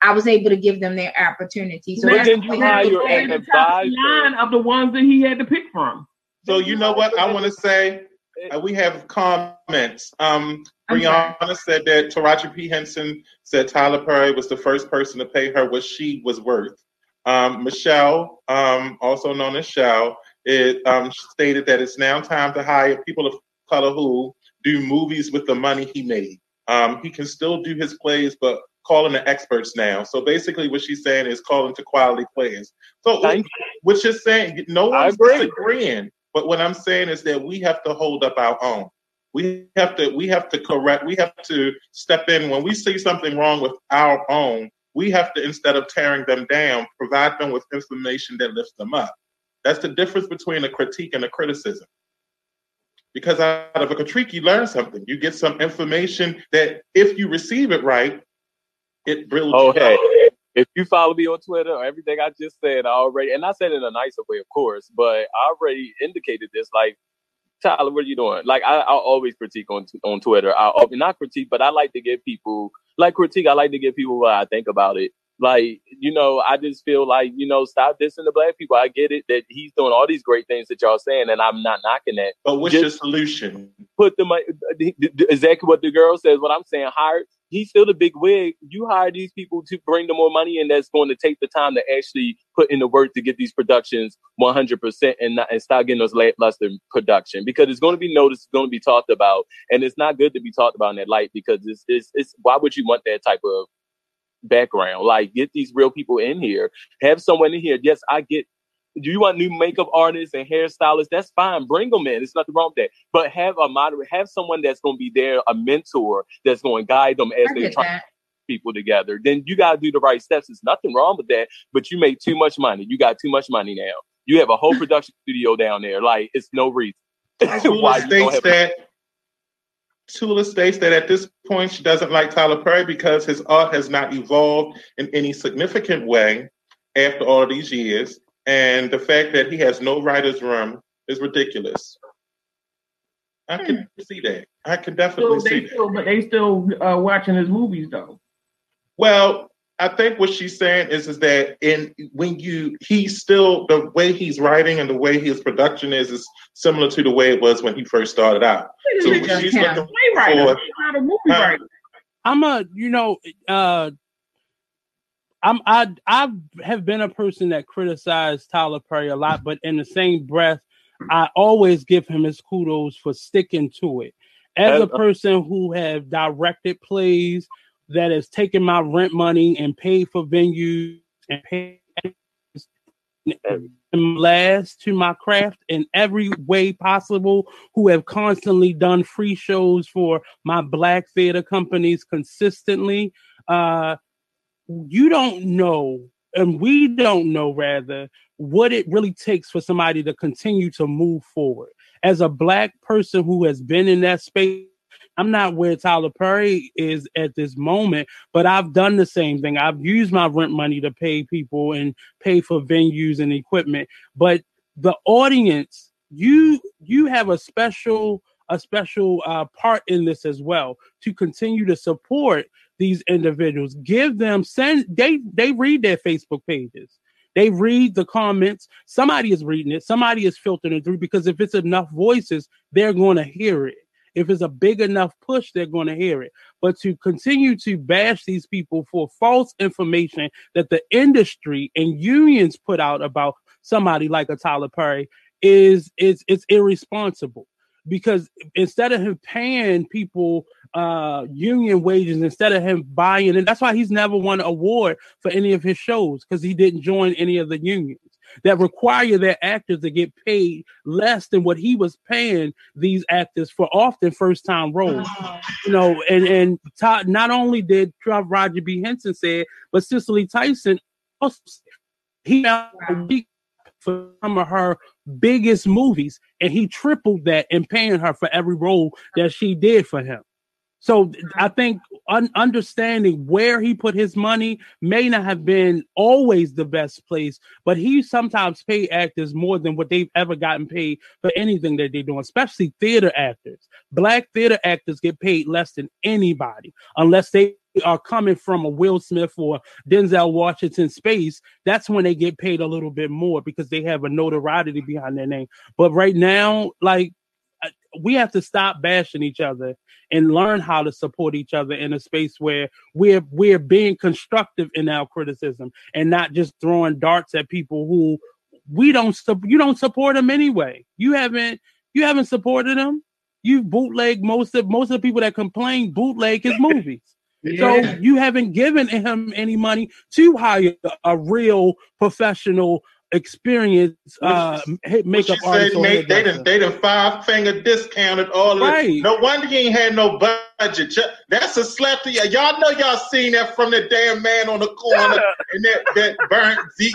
I was able to give them their opportunity. So that's you hire an advisor line of the ones that he had to pick from. So you know what I want to say? Uh, we have comments. Um, Brianna said that Taraji P. Henson said Tyler Perry was the first person to pay her what she was worth. Um, Michelle, um, also known as Shell, it um, stated that it's now time to hire people of color who do movies with the money he made. Um, he can still do his plays, but calling the experts now. So basically, what she's saying is calling to quality players. So, which is saying no one's disagreeing. But what I'm saying is that we have to hold up our own. We have to we have to correct. We have to step in when we see something wrong with our own. We have to instead of tearing them down, provide them with information that lifts them up. That's the difference between a critique and a criticism. Because out of a critique, you learn something. You get some information that, if you receive it right, it builds. Oh, hey, if you follow me on Twitter or everything I just said, I already, and I said it in a nicer way, of course, but I already indicated this. Like, Tyler, what are you doing? Like, I, I'll always critique on on Twitter. I'll oh, not critique, but I like to give people like critique. I like to give people what I think about it. Like, you know, I just feel like, you know, stop dissing the black people. I get it that he's doing all these great things that y'all saying, and I'm not knocking that. But what's just your solution? Put the money exactly what the girl says. What I'm saying, hire he's still the big wig. You hire these people to bring the more money, and that's going to take the time to actually put in the work to get these productions 100% and not and start getting those lackluster production because it's going to be noticed, it's going to be talked about, and it's not good to be talked about in that light because it's it's, it's why would you want that type of background? Like, get these real people in here, have someone in here. Yes, I get do you want new makeup artists and hairstylists? That's fine. Bring them in. It's nothing wrong with that. But have a moderate, have someone that's going to be there, a mentor that's going to guide them as they try people together. Then you got to do the right steps. There's nothing wrong with that. But you make too much money. You got too much money now. You have a whole production studio down there. Like it's no reason. Tula Why you don't states have- that Tula states that at this point she doesn't like Tyler Perry because his art has not evolved in any significant way after all these years, and the fact that he has no writer's room is ridiculous. I can see that. I can definitely Still, see they that. but they still uh, watching his movies though. Well, I think what she's saying is is that in when you he's still the way he's writing and the way his production is is similar to the way it was when he first started out. So she's him. looking Playwright, for he's not a movie Huh? writer. I'm a, you know, uh, I'm I I have been a person that criticized Tyler Perry a lot, but in the same breath, I always give him his kudos for sticking to it. As a person who have directed plays that has taken my rent money and paid for venues and paid last to my craft in every way possible, who have constantly done free shows for my black theater companies consistently. Uh, you don't know, and we don't know rather, what it really takes for somebody to continue to move forward. As a black person who has been in that space, I'm not where Tyler Perry is at this moment, but I've done the same thing. I've used my rent money to pay people and pay for venues and equipment. But the audience, you you have a special a special uh, part in this as well to continue to support these individuals. Give them send they they read their Facebook pages. They read the comments. Somebody is reading it. Somebody is filtering it through because if it's enough voices, they're going to hear it. If it's a big enough push, they're going to hear it. But to continue to bash these people for false information that the industry and unions put out about somebody like a Tyler Perry is is it's irresponsible because instead of him paying people uh union wages instead of him buying and that's why he's never won an award for any of his shows because he didn't join any of the unions that require their actors to get paid less than what he was paying these actors for often first time roles. You know and and Todd, not only did Taraji P. Henson say but cicely tyson also he week for some of her biggest movies, and he tripled that in paying her for every role that she did for him. So mm-hmm. I think un- understanding where he put his money may not have been always the best place, but he sometimes pay actors more than what they've ever gotten paid for anything that they're doing, especially theater actors. Black theater actors get paid less than anybody unless they are coming from a Will Smith or Denzel Washington space. That's when they get paid a little bit more because they have a notoriety behind their name. But right now, like we have to stop bashing each other and learn how to support each other in a space where we're we're being constructive in our criticism and not just throwing darts at people who we don't you don't support them anyway. You haven't you haven't supported them. You bootleg most of most of the people that complain bootleg his movies. So you haven't given him any money to hire a real professional, experienced uh, hit What makeup you artist. say, they hairdresser. done they done five finger discounted all of it. No wonder he ain't had no budget. That's a slap to y'all. Y'all know y'all seen that from the damn man on the corner and that that burnt D-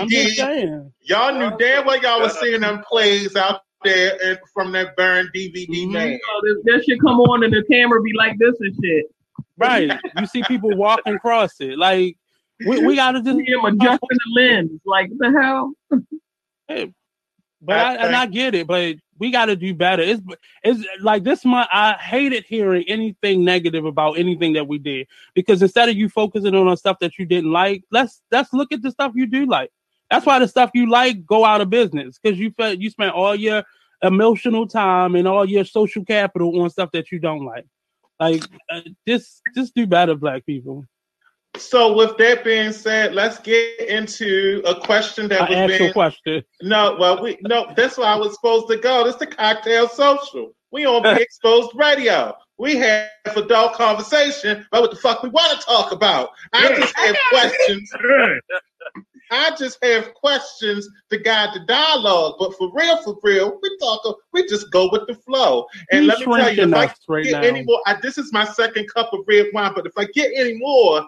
I'm just DVD. Y'all knew damn well y'all was seeing them plays out there and from that burned DVD Mhm. man. So that, that shit come on and the camera be like this and shit. Right. You see people walking across it. Like we, we gotta just See him adjusting the lens. Like what the hell? Hey, but I, and I get it, but we gotta do better. It's it's like this month I hated hearing anything negative about anything that we did. Because instead of you focusing on the stuff that you didn't like, let's let's look at the stuff you do like. That's why the stuff you like go out of business because you felt you spent all your emotional time and all your social capital on stuff that you don't like. Like, uh, just just do better, black people. So with that being said, let's get into a question that An was actual being question. No, well, we no. That's where I was supposed to go. This is the cocktail social. We on Be Exposed Radio. We have adult conversation about what the fuck we want to talk about. I just have questions. I just have questions to guide the dialogue. But for real, for real, we talk. We just go with the flow. And He's let me tell you, if I us right get now. any more, I, this is my second cup of red wine. But if I get any more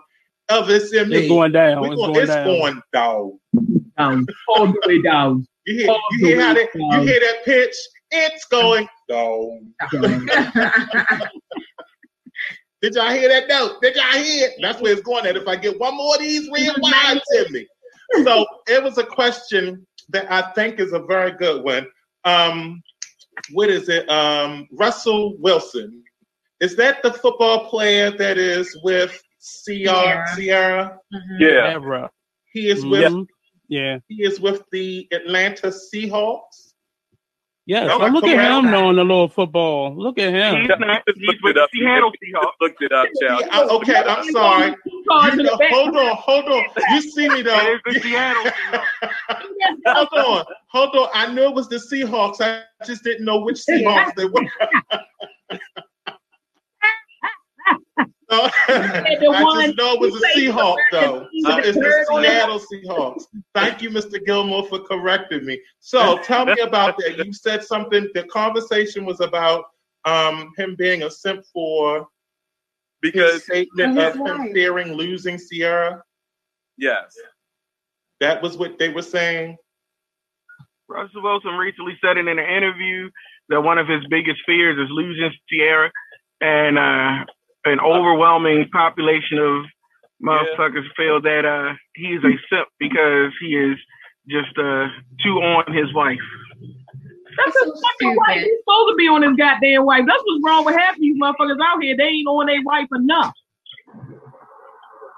of this in me, It's going down. we It's gonna- going it's down. going down. Down. All the way down. You hear, you hear how way that, you hear that pitch? It's going down. Did y'all hear that note? Did y'all hear it? That's where it's going at. If I get one more of these red wines in me. So it was a question that I think is a very good one. Um, what is it? Um, Russell Wilson. Is that the football player that is with Ciara? Ciara? Mhm. Yeah. He is with Mhm. Yeah. he is with the Atlanta Seahawks. Yes. No, Oh, look at him knowing a little football. Look at him. He's not. Just He's looked with it up. the Seattle You Seahawks. looked it up, child. Yeah, I- okay, I'm sorry. You know, hold on, hold on. You see me though. It is the Seattle Seahawks. hold on, hold on. I knew it was the Seahawks. I just didn't know which Seahawks they were. No, I one- just know it was a he played Seahawks, for though. Uh, It's the third on the- Seattle Seahawks. Thank you, Mr. Gilmore, for correcting me. So tell me about that. You said something. The conversation was about um, him being a simp for his Because statement For of his him fearing losing Ciara. yes, That was what they were saying. Russell Wilson recently said in an interview that one of his biggest fears is losing Ciara, and uh, an overwhelming population of motherfuckers feel that uh, he is a simp because he is just uh, too on his wife. That's So a fucking wife. stupid. He's supposed to be on his goddamn wife. That's what's wrong with half these motherfuckers out here. They ain't on their wife enough.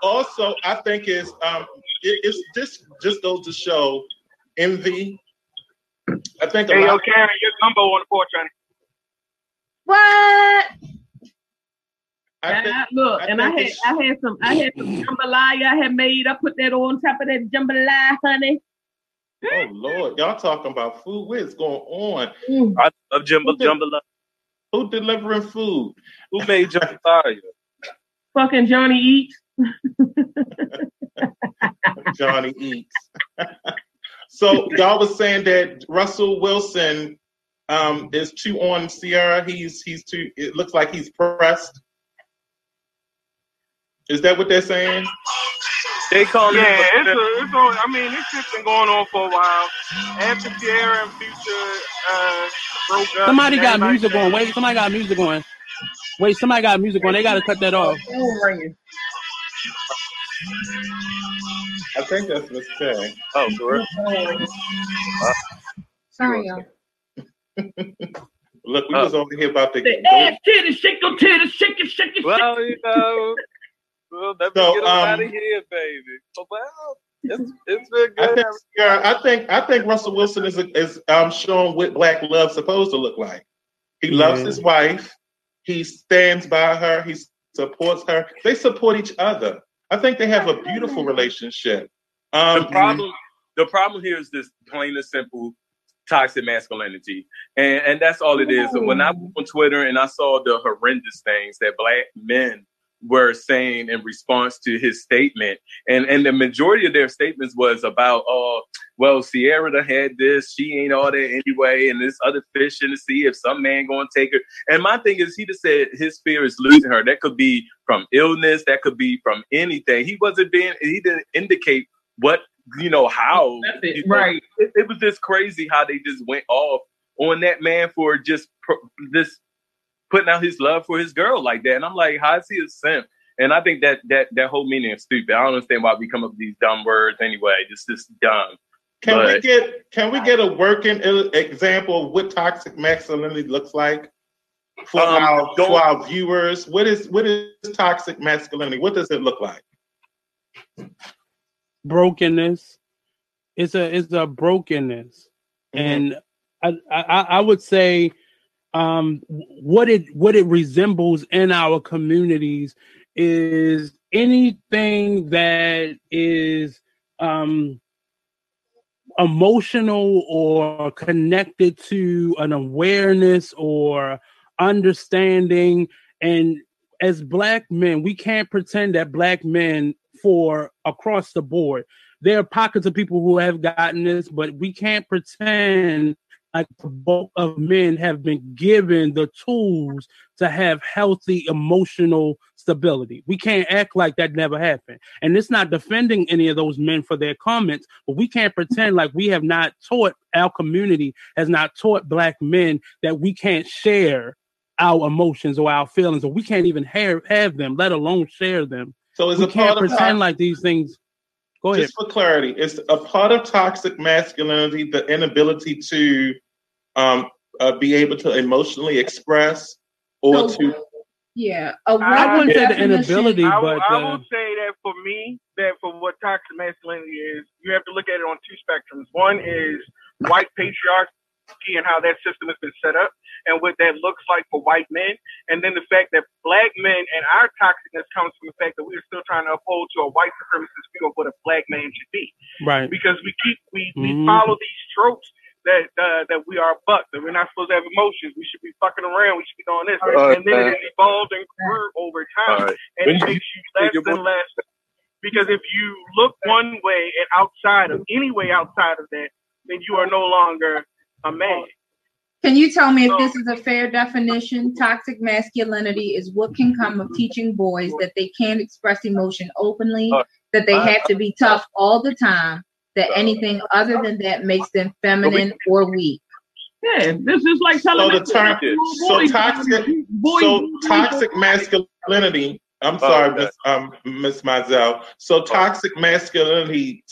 Also, I think is um, it, it's this just goes to show envy. I think a Hey, yo, lot. Karen, your gumbo on the porch, honey. What? I And think, I, look, I and I had it's- I had some I had some jambalaya I had made. I put that on top of that jambalaya, honey. oh Lord, y'all talking about food? What is going on? Mm. I love Jumbo Jumbo. Who delivering food? Who made Jambalaya? Fucking Johnny Eats. Johnny Eats. so y'all was saying that Russell Wilson um, is too on Ciara. He's he's too. It looks like he's pressed. Is that what they're saying? They call Yeah, it. it's a, it's on. I mean, this shit's been going on for a while. After Ciara and Future uh, broke up, Somebody got music said- on. Wait, somebody got music on. Wait, somebody got music on. They gotta cut that off. Ringing. I think that's Miss K. Oh, correct. Phone ringing. Sorry, y'all. Look, we Oh. was over here about to. Say, ass titty, shake your titty, shake it, shake it, shake Well, you know, well, let me So, get on out um, of here, baby. Well, it's it's been I good. think, Ciara, I think I think Russell Wilson is is um, showing what black love supposed to look like. He loves Yeah. his wife. He stands by her. He supports her. They support each other. I think they have a beautiful relationship. Um, the problem the problem here is this plain and simple toxic masculinity and and that's all it is and when i went on twitter and i saw the horrendous things that black men were saying in response to his statement. And and the majority of their statements was about oh well Ciara had this she ain't all that anyway and this other fish in the sea if some man gonna take her. And my thing is he just said his fear is losing her. That could be from illness that could be from anything. He wasn't being he didn't indicate what you know how it, you know, right. it, it was just crazy how they just went off on that man for just this putting out his love for his girl like that and i'm like how is he a simp and i think that that that whole meaning is stupid i don't understand why we come up with these dumb words anyway just just dumb Can we get can we get a working il- example of what toxic masculinity looks like for Um, our for our viewers? What is what is toxic masculinity? What does it look like? brokenness. It's a it's a brokenness, Mhm. and I, I I would say um what it what it resembles in our communities is anything that is um emotional or connected to an awareness or understanding. And as black men we can't pretend that black men for across the board. There are pockets of people who have gotten this but we can't pretend like the bulk of men have been given the tools to have healthy emotional stability. We can't act like that never happened. And it's not defending any of those men for their comments, but we can't pretend like we have not taught our community has not taught black men that we can't share our emotions or our feelings, or we can't even have, have them, let alone share them. So is we a can't part of pretend like these things. Go ahead. just for clarity, it's a part of toxic masculinity the inability to um, uh, be able to emotionally express or So- to Yeah, a I wouldn't say the inability, I, will- but I uh, will say that for me, that for what toxic masculinity is, you have to look at it on two spectrums. One is white patriarchy and how that system has been set up and what that looks like for white men. And then the fact that black men and our toxicness comes from the fact that we're still trying to uphold to a white supremacist view of what a black man should be. right. Because we keep, we, we Mhm. follow these tropes that uh, that we are a buck, that we're not supposed to have emotions. We should be fucking around. We should be doing this. All right, and then man. it evolved and grew over time right. and it makes you less and less. Because if you look one way and outside of any way outside of that, then you are no longer a man. Can you tell me if this is a fair definition? Toxic masculinity is what can come of teaching boys that they can't express emotion openly, that they have to be tough all the time, that anything other than that makes them feminine or weak. Yeah, this is like telling So the term- little so toxic- boys- so toxic masculinity. I'm sorry, okay. Miss um, Miss Mazel. So toxic masculinity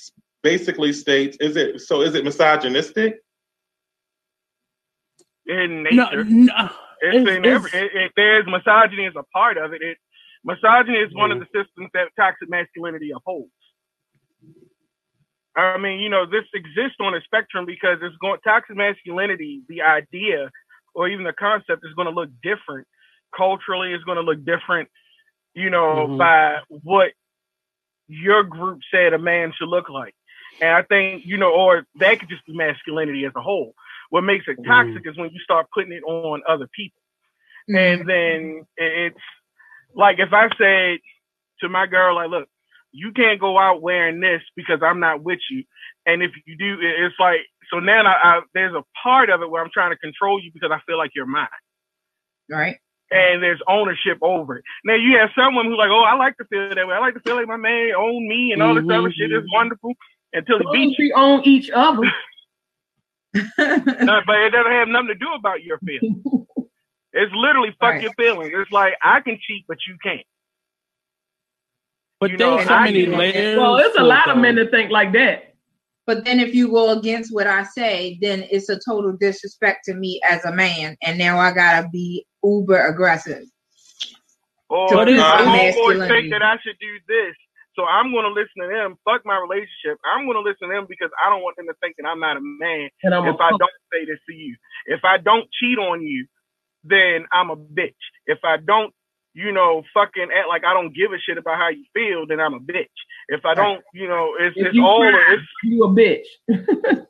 basically states is it so is it misogynistic? In No, nature, no, it's, it's- in every. it's- It, it, there's misogyny as a part of it. it misogyny is one of the systems that toxic masculinity upholds. I mean, you know, this exists on a spectrum because it's going toxic masculinity, the idea or even the concept is going to look different culturally. It's going to look different, you know, Mhm. by what your group said a man should look like. And I think, you know, or that could just be masculinity as a whole. What makes it toxic is when you start putting it on other people. And then it's like if I said to my girl, like, look, you can't go out wearing this because I'm not with you. And if you do, it's like so now I, I, there's a part of it where I'm trying to control you because I feel like you're mine, right? and there's ownership over it. Now you have someone who's like, oh, I like to feel that way. I like to feel like my man own me and all this other shit is mm-hmm. wonderful until he beats you. we own each other. No, but it doesn't have nothing to do about your feelings. It's literally fuck Right. your feelings. It's like I can cheat, but you can't. But you know, there's so I many can- layers. well, there's a lot it, of men that think like that. But then if you go against what I say, then it's a total disrespect to me as a man, and now I gotta be uber aggressive. Or To my prove homeboys think that I should do this, so I'm going to listen to them. Fuck my relationship. I'm going to listen to them because I don't want them to think that I'm not a man. And I'm if I don't say this to you, if I don't cheat on you, then I'm a bitch. If I don't, you know, fucking act like I don't give a shit about how you feel, then I'm a bitch. If I don't, you know, it's, if it's you all cry, it's you a bitch.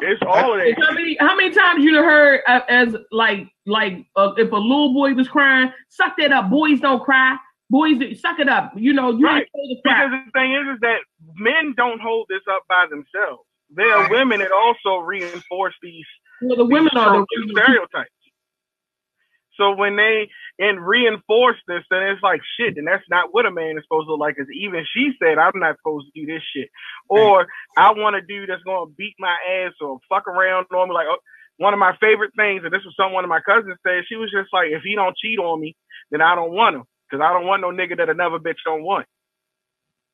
it's all of that. How many how many times you heard uh, as like like uh, if a little boy was crying, suck that up. Boys don't cry. Boys suck it up. You know you Right. ain't supposed to cry. Because the thing is, is that men don't hold this up by themselves. There are women that also reinforce these Well, the women are the stereotypes. So when they and reinforce this, then it's like shit. And that's not what a man is supposed to look like. Because even she said, "I'm not supposed to do this shit," or "I want a dude that's gonna beat my ass or fuck around on me." Like oh, one of my favorite things, and this was something one of my cousins said. She was just like, "If he don't cheat on me, then I don't want him because I don't want no nigga that another bitch don't want."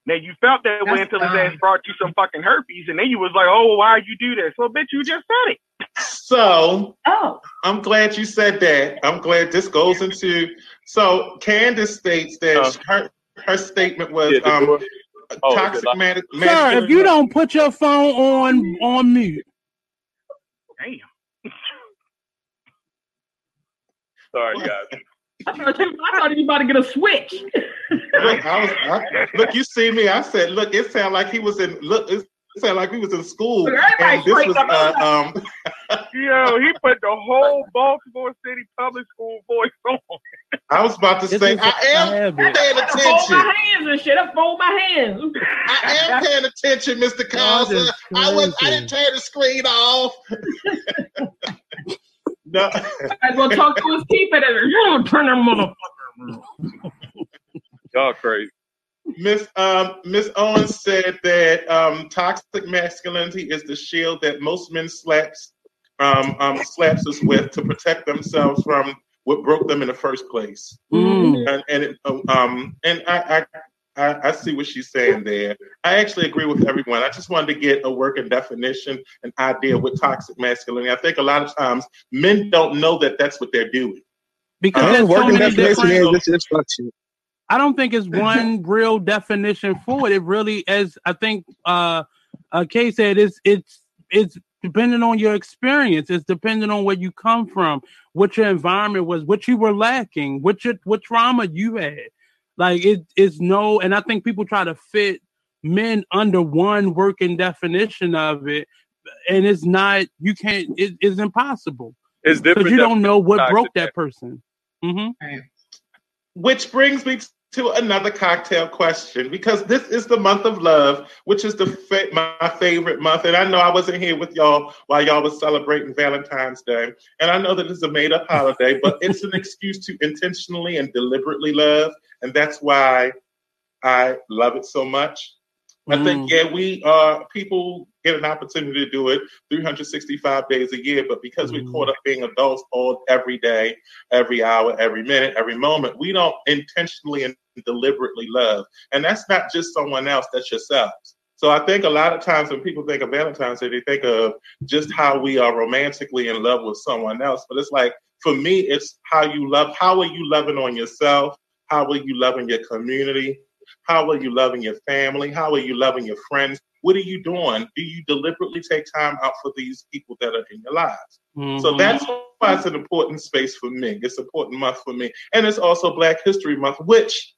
Now you felt that way That's until his ass brought you some fucking herpes, and then you was like, "Oh, why you do this?" Well, bitch, you just said it. So Oh, I'm glad you said that. I'm glad this goes into. So Candace states that Uh. her her statement was Yeah, um, Oh, toxic okay. man. Sir, if you don't put your phone on on mute, Damn. Sorry, guys. I thought, you, I thought you about to get a switch. look, I was, I, look, you see me. I said, look, it sounded like he was in. Look, it sounded like we was in school, Look, and this was up. uh, um. Yo, he put the whole Baltimore City public school voice on. I was about to This say is a I am habit. paying I fold my hands and shit. I fold my hands. I am paying attention, Mr. Y'all Causa. just I was I didn't turn the screen off. no, I will talk to his keep it. You don't turn that motherfucker. Y'all crazy. Miss um, Miss Owens said that um, toxic masculinity is the shield that most men slaps um, um, slaps us with to protect themselves from what broke them in the first place. Mm. And and it, um and I, I I I see what she's saying there. I actually agree with everyone. I just wanted to get a working definition, an idea with toxic masculinity. I think a lot of times men don't know that that's what they're doing. Because Uh, there's so working many definition is. I don't think it's one real definition for it. It really, as I think uh, uh Kay said, it's it's it's depending on your experience. It's depending on where you come from, what your environment was, what you were lacking, what your what trauma you had. Like it is no, and I think people try to fit men under one working definition of it, and it's not. You can't. It, it's impossible It's because different. you don't know what broke that person. hmm Which brings me to another cocktail question because this is the month of love, which is the fa- my favorite month. And I know I wasn't here with y'all while y'all was celebrating Valentine's Day, and I know that it's a made up holiday, but it's an excuse to intentionally and deliberately love, and that's why I love it so much. I think yeah, we uh people get an opportunity to do it 365 days a year, but because we're Mhm. caught up being adults all every day, every hour, every minute, every moment, we don't intentionally and deliberately love. And that's not just someone else, that's yourselves. So I think a lot of times when people think of Valentine's Day, they think of just how we are romantically in love with someone else. But it's like for me, it's how you love, how are you loving on yourself? How are you loving your community? How are you loving your family? How are you loving your friends? What are you doing? Do you deliberately take time out for these people that are in your lives? So Mhm. that's why it's an important space for me. It's an important month for me. And it's also Black History Month, which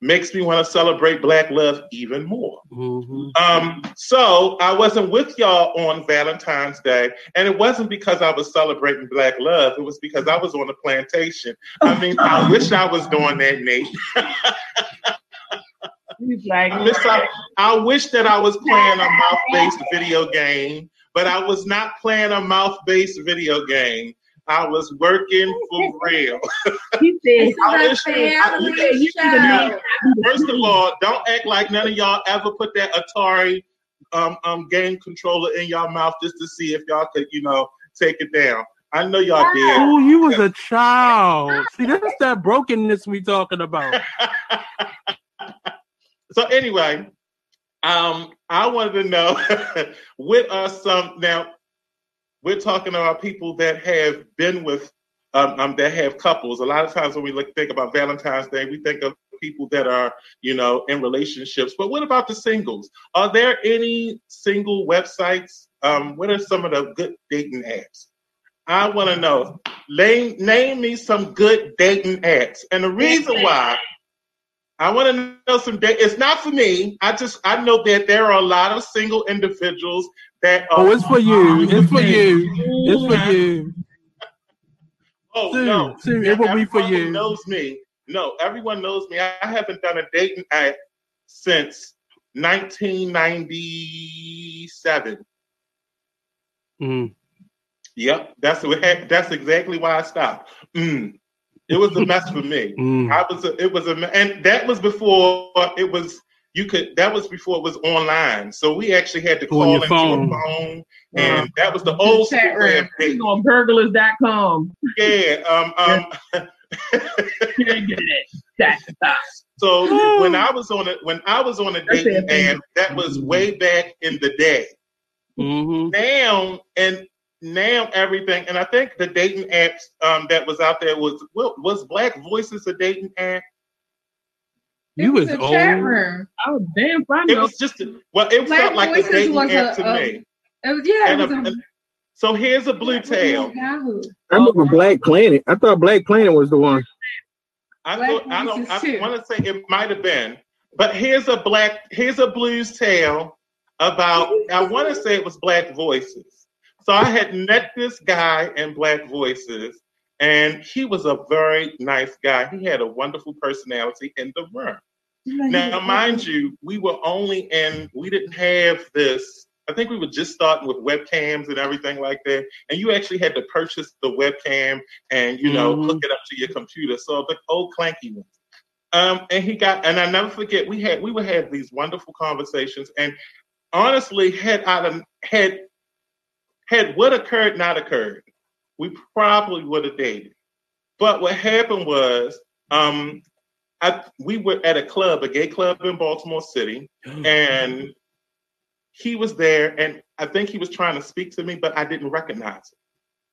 makes me want to celebrate Black love even more. Mhm. Um, so I wasn't with y'all on Valentine's Day, and it wasn't because I was celebrating Black love. It was because I was on the plantation. I mean, I wish I was doing that, Nate. Like, I wish I, I wish that I was playing a mouth-based video game, but I was not playing a mouth-based video game. I was working for real. he said, I It's wish- a family I- you can show. First of all, don't act like none of y'all ever put that Atari um, um, game controller in y'all mouth just to see if y'all could, you know, take it down. I know y'all did. Oh, you was a child. See, that's that brokenness we talking about. so anyway, um, I wanted to know what are some now we're talking about people that have been with um, um that have couples. A lot of times when we look think about Valentine's Day, we think of people that are, you know, in relationships. But what about the singles? Are there any single websites? Um, what are some of the good dating apps? I want to know. Name, name me some good dating apps. And the reason why I want to know some date. It's not for me. I just I know that there are a lot of single individuals that. Oh, it's for you. It's for you. It's for you. Oh Sue, no, Sue, it will be for you. Knows me. No, everyone knows me. I haven't done a dating act since 1997. Mm. Yep, that's that's exactly why I stopped. Mm. It was a mess for me. Mm. I was a, it was a and that was before it was you could that was before it was online. So we actually had to call your into phone. a phone, and that was the old Chat school way of room. on burglars.com. Yeah, um, um. Can't get it. That, that. So when I was on it, when I was on a dating it. app, that was way back in the day. hmm Now and now everything, and I think the dating apps um, that was out there was what was Black Voices a dating app? You It was a chat old. room. Oh, damn, I It was just a, well, it Black felt like a Voices dating was app a- to a- me. It was yeah. And It a- was a, So here's a blue tail. Yahoo. I remember Black Planet. I thought Black Planet was the one. I Black thought I don't. I want to say it might have been, but here's a black. Here's a blues tale about. I want to say it was Black Voices. So I had met this guy in Black Voices, And he was a very nice guy. He had a wonderful personality in the room. Now, mind you, we were only in, we didn't have this. I think we were just starting with webcams and everything like that. And you actually had to purchase the webcam and, you know, Mhm. hook it up to your computer. So the old clanky ones. Um, and he got, and I never forget, we had, we would have these wonderful conversations. And honestly, had I had, had what occurred not occurred, we probably would have dated. But what happened was, um, I, we were at a club, a gay club in Baltimore City, and he was there, and I think he was trying to speak to me, but I didn't recognize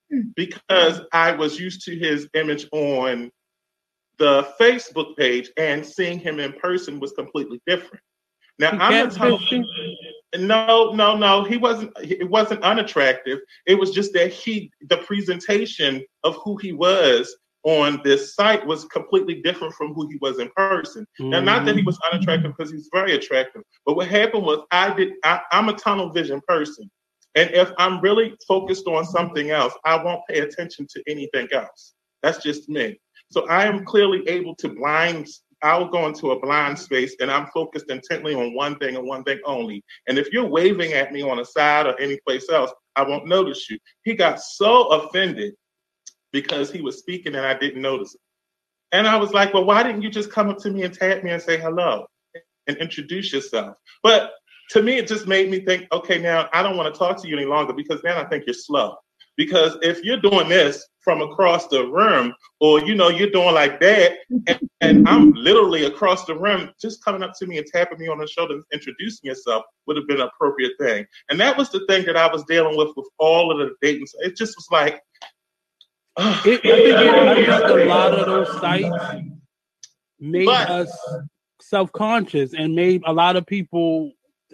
him hmm. because I was used to his image on the Facebook page, and seeing him in person was completely different. Now He I'm a tunnel- catfishing? no, no, no. He wasn't. It wasn't unattractive. It was just that he, the presentation of who he was on this site was completely different from who he was in person. Now, not that he mm-hmm. was unattractive because he's very attractive, but what happened was I did. I, I'm a tunnel vision person, and if I'm really focused on something else, I won't pay attention to anything else. That's just me. So I am clearly able to blind. I'll go into a blind space and I'm focused intently on one thing and one thing only. And if you're waving at me on a side or any place else, I won't notice you. He got so offended because he was speaking and I didn't notice it. And I was like, well, why didn't you just come up to me and tap me and say hello and introduce yourself? But to me, it just made me think, okay, now I don't want to talk to you any longer because then I think you're slow. Because if you're doing this from across the room, or you know, you're doing like that, and, and I'm literally across the room, just coming up to me and tapping me on the shoulder, and introducing yourself would have been an appropriate thing. And that was the thing that I was dealing with with all of the dating. It just was like. It, I, think it, I think a lot of those sites made But- us self-conscious and made a lot of people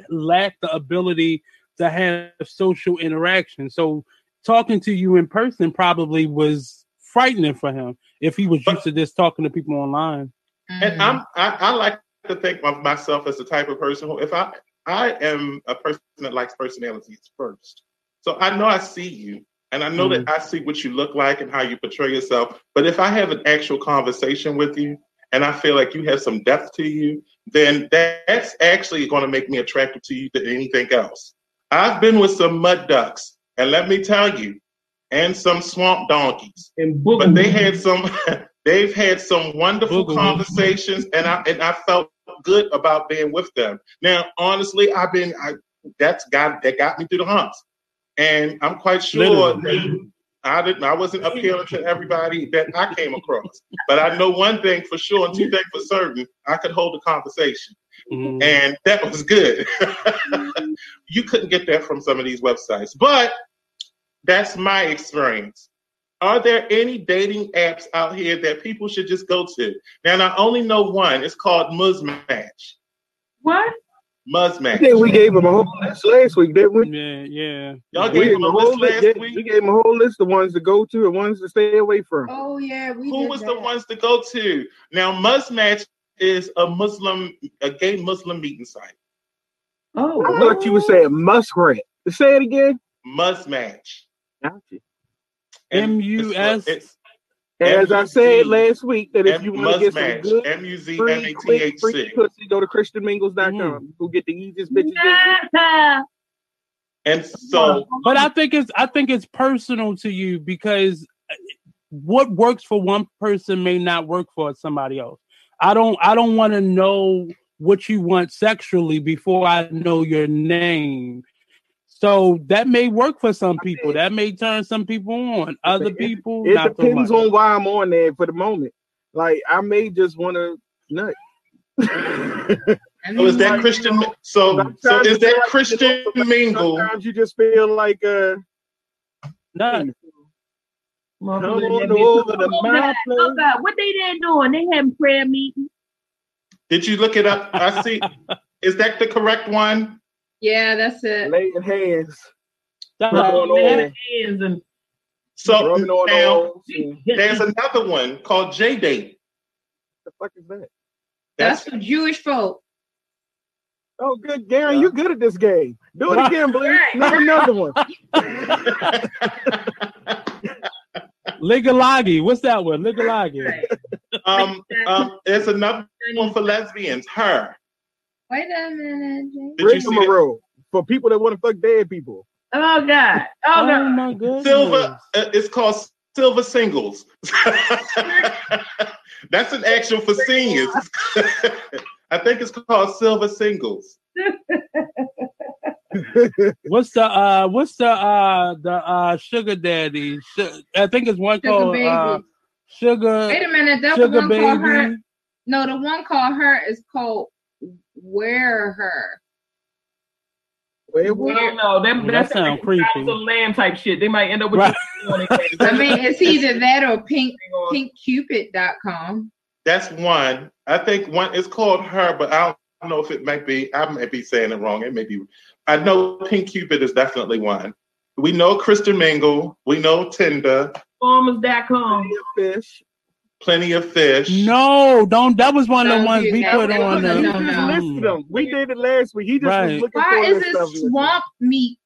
lack the ability to have social interaction. So talking to you in person probably was frightening for him if he was used to just talking to people online. And I'm mm-hmm. I, I like to think of myself as the type of person who if I I am a person that likes personalities first. So I know I see you and I know that mm-hmm. I see what you look like and how you portray yourself. But if I have an actual conversation with you and I feel like you have some depth to you, then that's actually going to make me attractive to you than anything else. I've been with some mud ducks, and let me tell you, and some swamp donkeys And but they boogaloo. had some they've had some wonderful Boogaloo. conversations and i and i felt good about being with them now honestly i've been i that's got that got me through the humps and i'm quite sure Literally. that i didn't i wasn't appealing to everybody that i came across but i know one thing for sure and two things for certain i could hold a conversation Mhm. and that was good. you couldn't get that from some of these websites, but that's my experience. Are there any dating apps out here that people should just go to? Now, I only know one. It's called Muzmatch. What? I Muzmatch. think we gave him a whole list last week, didn't we? Yeah, yeah. Y'all We gave them a whole list list. last week. We gave him a whole list of ones to go to and ones to stay away from. Oh yeah, we Who did was that. the ones to go to? Now, Muzmatch is a Muslim, a gay Muslim meeting site. Oh, I thought you were saying muskrat. Say it again. Muzmatch. Gotcha. And M-U-S? it's- As I said last week, that if M- you want to get some Muzmatch. good M U Z M free, quick, H free pussy, go to christianmingles.com. Mhm. Go get the easiest bitches. yeah. And so But I think it's I think it's personal to you because uh, what works for one person may not work for somebody else. I don't I don't want to know what you want sexually before I know your name. So that may work for some people. That may turn some people on. Other people, It not so depends much. on why I'm on there for the moment. Like I may just want to nut. I So is that mean, Christian? So so is that Christian you mingle? Sometimes you just feel like uh Not come on over to my place. Oh God, what they there doing? They having prayer meeting. Did you look it up? I see. Is that the correct one? Yeah, that's it. laying hands, that- rubbing on They all, having hands and So rubbing on now all. There's another one called JDate. The fuck is that? That's for Jewish folk. Oh, good, Gary, you good at this game. Do it again, please. Right. Not another one. Ligalagi. What's that one? Ligalagi. Um, um, there's another one for lesbians. Her. Wait a minute. Jay. Did you see that? Rigmarole for people that want to fuck dead people. Oh God. Oh Oh no. my goodness. Silver. uh, It's called Silver Singles. That's an actual for seniors. I think it's called Silver Singles. What's the uh what's the uh the uh sugar daddy? Su- I think it's one Sugar called baby. uh sugar Wait a minute. That sugar one called her. No, the one called her is called Wear Her. Wait, I what? don't know. That, Well, that that's like creepy. Some lamb type shit. They might end up with Right. you. I mean, it's either that or pink pinkcupid.com. That's one. I think one is called her, but I don't know if it might be. I might be saying it wrong. It may be. I know Pink Cupid is definitely one. We know Christian Mingle. We know Tinder. Farmers.com. Fish. Plenty of fish. No, don't that was one of the ones we put on was a the no, just no. them. We did it last week. He just Right. was looking Why for is that it stuff. swamp meat?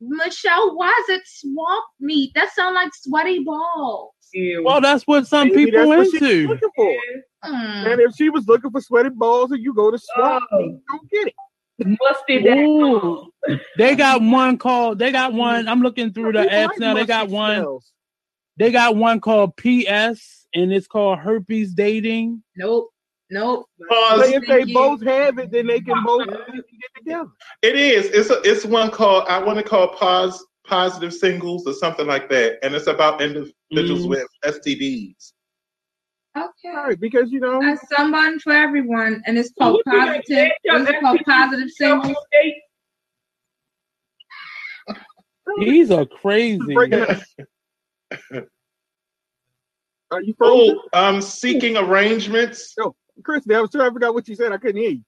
Michelle, why is it swamp meat? That sounds like sweaty balls. Ew. Well, that's what some Maybe people that's what she's into. looking for. Mm. And if she was looking for sweaty balls, and you go to swamp, Oh. meat, don't get it. Mustard.com. Ooh. They got one called. They got one. I'm looking through the apps now. They got one. They got one called PS, and it's called herpes dating. Nope. Nope. But Pause. if they both have it, then they can both get together. It is. It's a, it's one called I want to call pos, positive singles or something like that, and it's about individuals Mhm. with STDs. Okay. All right, because you know, That's someone for everyone, and it's called What positive. Jay? What's it called? Positive singles. These are crazy. Breaking up. Are you frozen? Oh, um, seeking arrangements. Christy, I was trying to figure out what you said. I couldn't hear you.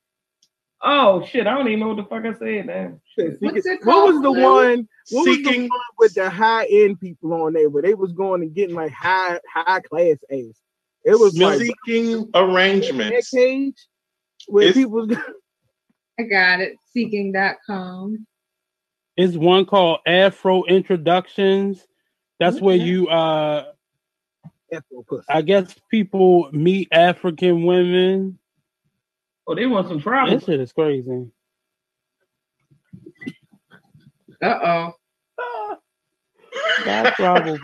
Oh shit! I don't even know what the fuck I said now. Shit, What's seeking- it what was the one? What was the Seeking one with the high end people on there where they was going and getting like high high class ass? It was like seeking that arrangements. cage where It's- people I got it. Seeking.com. It's one called Afro Introductions. That's where you uh Afro pussy. I guess people meet African women. Oh, they want some trouble. This shit is crazy. Uh oh. That's probably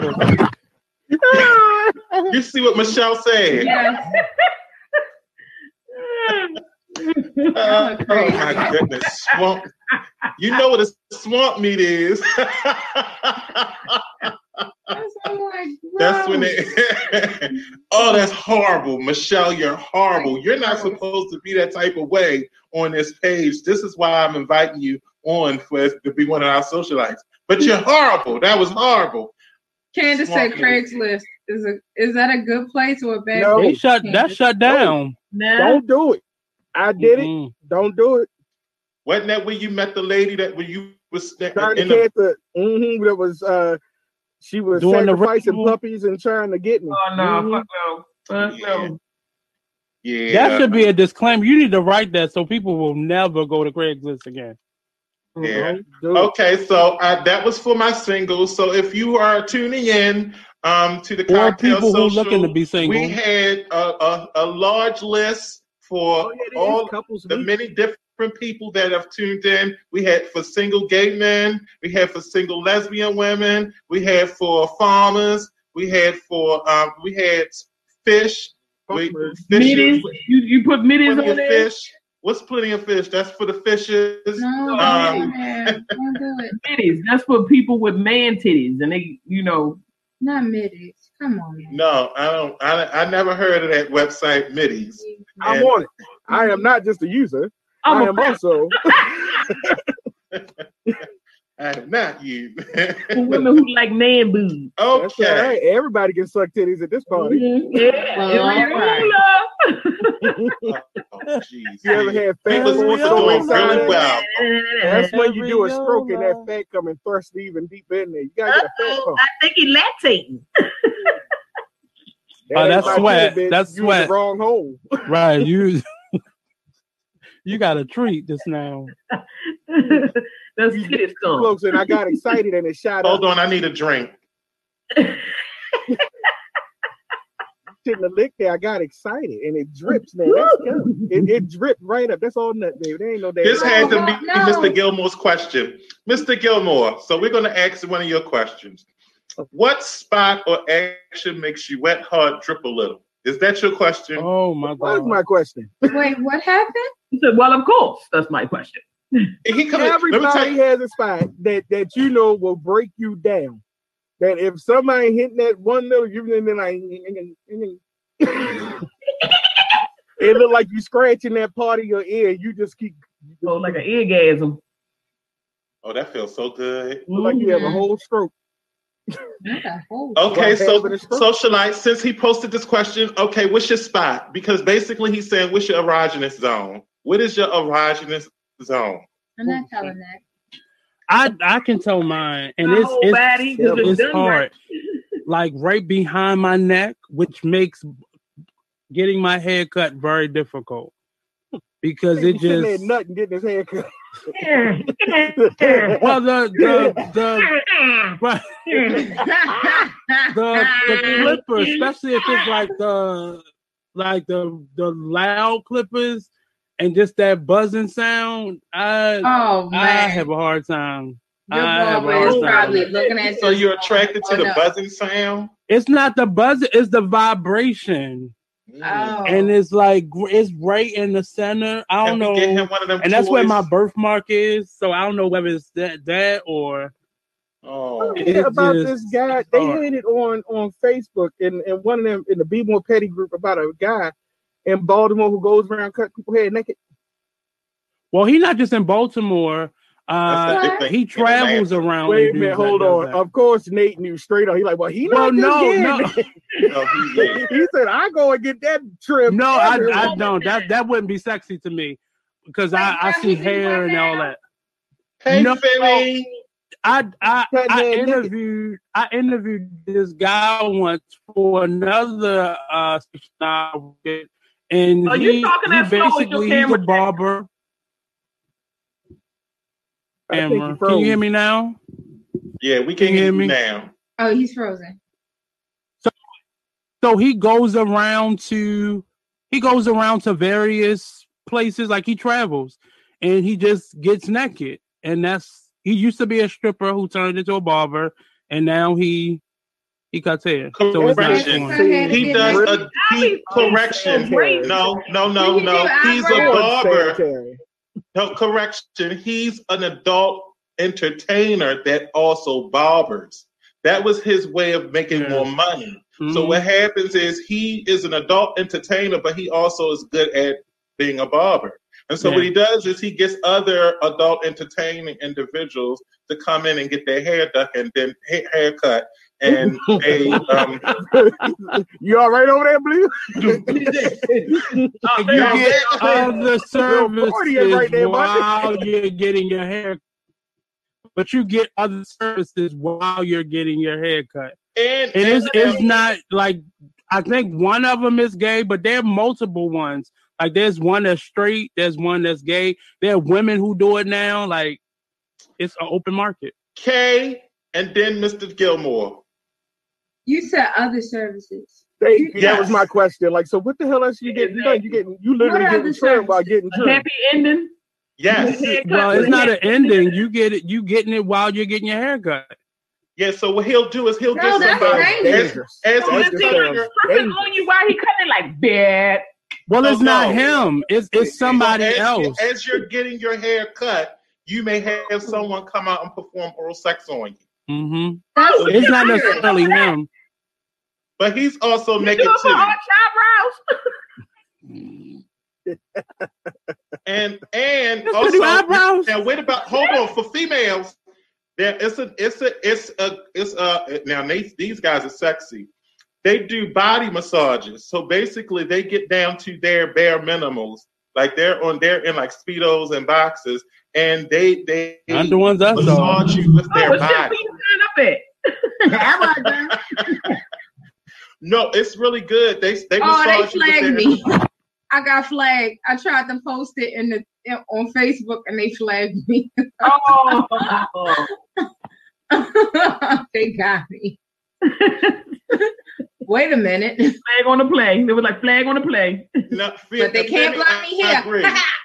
You see what Michelle said? Yes. Uh, oh my goodness, swamp. You know what a swamp meat is. That's, I'm like, That's when they. oh, that's horrible, Michelle. You're horrible. You're not supposed to be that type of way on this page. This is why I'm inviting you on for to be one of our socialites. But you're horrible. That was horrible. Candace said Swamp meat. Craigslist is a is that a good place or a bad No. they place? shut that shut down. Nah. Don't do it. I did it. Mm-mm. Don't do it. Wasn't that when you met the lady that when you was in the the mm-hmm, that was uh she was Doing sacrificing ritual. puppies and trying to get me. Oh no! Mhm. Fuck no! Fuck no! yeah That should be a disclaimer. You need to write that so people will never go to Craigslist again. Yeah. Don't. Okay, so uh, that was for my singles. So if you are tuning in um, to the Or cocktail people who social, looking to be single. we had a, a, a large list for Oh, yeah, all couples the week. many different people that have tuned in. We had for single gay men, we had for single lesbian women, we had for farmers, we had for um, we had fish, we Middies. You you put middies plenty on there. fish. What's plenty of fish? That's for the fishes. No, Um, man, don't do it. Middies. That's for people with man titties, and they, you know, Not middies. Come on, man. No, I don't. I, I never heard of that website, Middies. I'm And- on it. I am not just a user. I I'm am a also I have not you. women who like man boobs. that's all okay. right. Everybody can suck titties at this party. Mhm. Yeah. Well, Every alright. ruler. Oh, jeez. You ever had fat People's going really well. That's when you do a stroke and that Areola. fat coming thrust even deep in there. You gotta get a fat Uh-oh, pump. I think he lactating. Oh, that's sweat. That's You in the sweat. wrong hole. Right. You you got a treat just now. That's titty scum. Close and I got excited and it shot up. Hold up. on, I need a drink. shouldn't have licked there. I got excited and it drips, man. That's good. It, it dripped right up. That's all nut, baby. There ain't no damn. This had to be No. Mr. Gilmore's question. Mr. Gilmore, so we're going to ask one of your questions. What spot or action makes you wet hard drip a little? Is that your question? Oh my What is god. my question? Wait, what happened? He said, "Well, of course, that's my question." He come, let me tell Everybody you, has a spot that that you know will break you down. That if somebody hitting that one little, you then like it look like you scratching that part of your ear. You just keep So oh, like an orgasm. oh, that feels so good. look like you have a whole stroke. What the whole- Okay, so having a stroke. socialite, since he posted this question, okay, what's your spot? Because basically he's saying, what's your erogenous zone? What is your erogenous zone? I'm not telling that. I I can tell mine, and it's it's, body, 'cause it's it's hard. right. Like right behind my neck, which makes getting my hair cut very difficult because it He's just nut and getting his hair cut. Well the the the right, the the clipper, especially if it's like the like the the loud clippers and just that buzzing sound. I oh I man, have a hard time. your I have a hard time. probably looking at. So you're attracted to "Oh, the buzzing sound? It's not the buzz, it's the vibration. Oh, And it's like it's right in the center. I don't Can we get him know. one of them And that's where my birthmark is. So I don't know whether it's that that or Oh, oh It about just- this guy. They hard. had it on on Facebook and and one of them in the Be More Petty group about a guy in Baltimore who goes around cutting people hair naked. well, he's not just in Baltimore. That's Uh, the big thing. he travels around. Wait a minute, hold on. that. Of course, Nate knew straight up. He like, well, he Well, not no, no, no, he, he said, I go and get that trip. no, I, I don't. That that wouldn't be sexy to me because I, I see hair and all that. Hey, No. Philly. I I, Cutting I interviewed I interviewed this guy once for another uh station I work and Are you he, talking he that slow with your basically he's a camera? barber. I Camera. he Can you hear me now? Yeah, we Can can hear hear me? now. oh, he's frozen. So so he goes around to he goes around to various places like he travels and he just gets naked. And that's he used to be a stripper who turned into a barber and now he he cuts hair. So it's Correction. fun. He does a he, correction. No, no, no, no. He's a eyebrows? barber. No, correction. He's an adult entertainer that also barbers. That was his way of making Yeah. more money. So Mhm. what happens is he is an adult entertainer, but he also is good at being a barber. And so what he does is he gets other adult entertaining individuals to come in and get their hair done and then haircut. And they um, you all right over there, Blue? you Oh, Yeah. get other Little services right there, while you're getting your hair but you get other services while you're getting your hair cut. and, And it's, and- it's not like I think one of them is gay, but there are multiple ones. Like there's one that's straight, there's one that's gay. There are women who do it now. Like it's an open market. Kay and then Mr. Gilmore. You said other services. They, Yes. That was my question. Like, so what the hell else you getting done? You getting you literally getting the trimmed while getting A trimmed. happy ending. Yes. Well, it's not an ending. You get it. You getting it while you're getting your hair cut. Yeah, so what he'll do is he'll No, get that's somebody dangerous. as, as So his he on you while he cutting like bad? Well, it's Oh, not no. him. It's it's somebody as, else. As you're getting your hair cut, you may have someone come out and perform oral sex on you. Hmm That's It's not weird. necessarily him. But he's also You naked do too. And and Just also eyebrows. now wait about hold on for females. There it's a it's a it's a it's a now they, these guys are sexy. They do body massages. So basically they get down to their bare minimals. Like they're on they're in like speedos and boxes and they they Not the ones I saw. you with Oh, their what shit body. we sign up at? No, it's really good. They they Oh, they massage you with flagged their- me. I got flagged. I tried to post it in the in, on Facebook and they flagged me. Oh, they got me. Wait a minute. Flag on the play. They were like flag on the play. No, But they can't Femi, block me I- I here.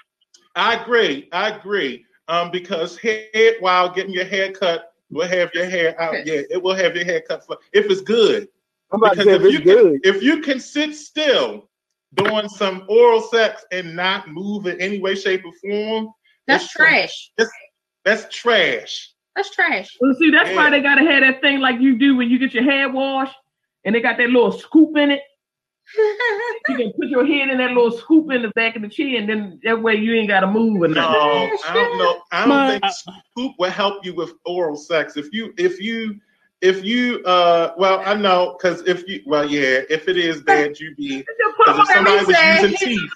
agree. I agree. I agree. Um, because head while getting your hair cut will have your hair out. Yeah, it will have your hair cut for if it's good. I'm about to say if if you it's good. If you can sit still doing some oral sex and not move in any way, shape, or form, That's it's- trash. That's that's trash. That's trash. Well, see, that's why they gotta have that thing like you do when you get your hair washed, and they got that little scoop in it. You can put your head in that little scoop in the back of the chair, and then that way you ain't gotta move or No. I don't know. I don't My- think scoop will help you with oral sex. If you, if you, if you, uh, well, I know because if you, well, yeah, if it is bad, you be. Just put them Because if somebody Let me was say, using he- teeth,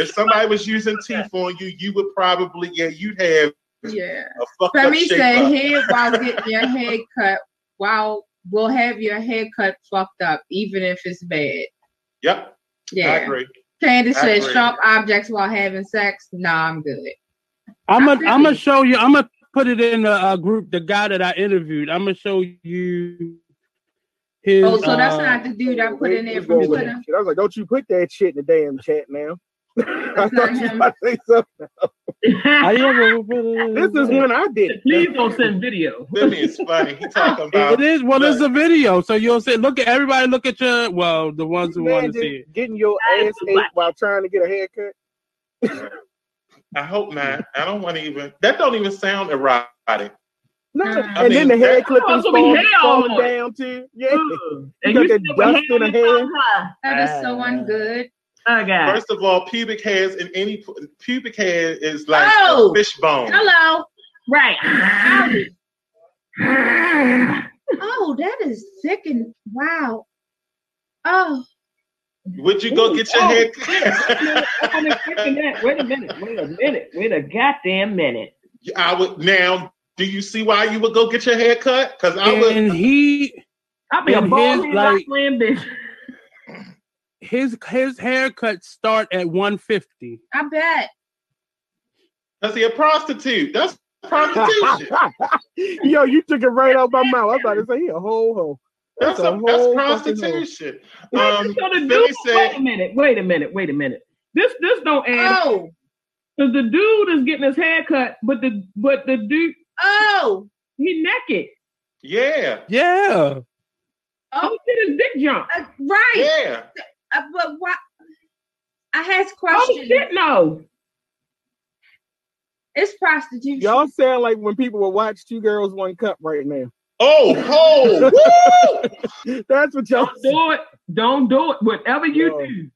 if somebody was using teeth on you, you would probably, yeah, you'd have yeah. a fucked up Femi shape said head while getting your hair cut while we'll have your hair cut fucked up, even if it's bad. Yep, Yeah. I Yeah. agree. Candace I said agree. sharp objects while having sex. Nah, I'm good. I'm gonna I'm gonna show you. I'm gonna put it in the uh, group. The guy that I interviewed. I'm gonna show you his. Oh, so that's uh, not the dude I put in there Let's from Twitter. I was like, don't you put that shit in the damn chat now. I thought you him. about to say something. I am gonna- This is when I did it. Please don't send video. Femi is funny. He talking about it is. Well, It's a video, so you'll say, "Look at everybody. Look at your well, the ones who want to see it." getting your That is ass ate while trying to get a haircut. I hope not. I don't want to even. That don't even sound erotic. No, Mm. and I then the hair that- clippings supposed to be fall, hair all falling down too. Yeah. Ugh. You got that dust in the hair hair. That is so Ah. ungood. Oh God. First of all, pubic hairs in any pubic hair is like Oh! a fish bone. Hello. Right. Oh, that is thick and wow. Oh, Would you go Ooh, get your oh, hair I'm expecting that. Wait a minute. Wait a minute. Wait a goddamn minute. I would now. Do you see why you would go get your hair cut? Because I would. And he I'll be a And bald head like- like bitch. His his haircuts start at 150. I bet. Cause he a prostitute. That's prostitution. Yo, you took it right out my mouth. I was about to say, he a whole hoe. that's That's a, a that's whole fucking prostitution. Wait, Um, so the Philly dude, said, wait a minute. Wait a minute. Wait a minute. This this don't add Oh, because the dude is getting his hair cut, but the but the dude oh, he naked. yeah, Yeah. Oh, shit, his dick jump. uh, right. yeah. Uh, but what? I has Oh questions. shit, no. it's prostitution. Y'all sound like when people will watch Two Girls One Cup right now. Oh, ho! woo! That's what y'all Don't do it. Don't do it. Whatever you No. do,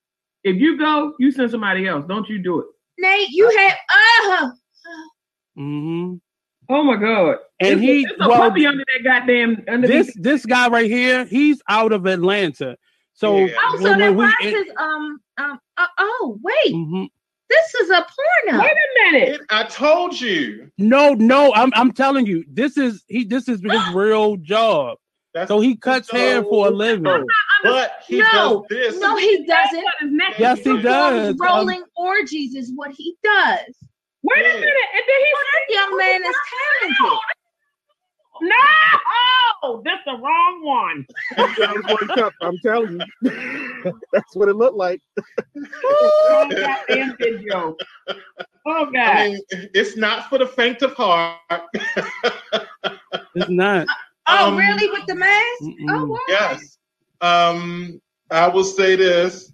if you go, you send somebody else. Don't you do it. Nate, you have uh hmm Oh my god. And It's- he it's a well, puppy under that goddamn under this this guy right here, he's out of Atlanta. So Yeah. oh, so when, that when we was his um um uh, oh wait, Mhm. this is a porno. Wait a minute. It- I told you. no, no, I'm I'm telling you, this is he this is his real job. That's So he cuts hair for a living. But he No, does this. No, he doesn't. That is. Yes, he does. Rolling orgies is what he does. Wait Yeah. a minute. And then he That young man is talented. No, that's the wrong one. One Cup. I'm telling you. That's what it looked like. Wrong goddamn video. Oh god. I mean, it's not for the faint of heart. It's not. Oh, Um, really? With the mask? Mm-mm. Oh, wow. Yes. Um, I will say this.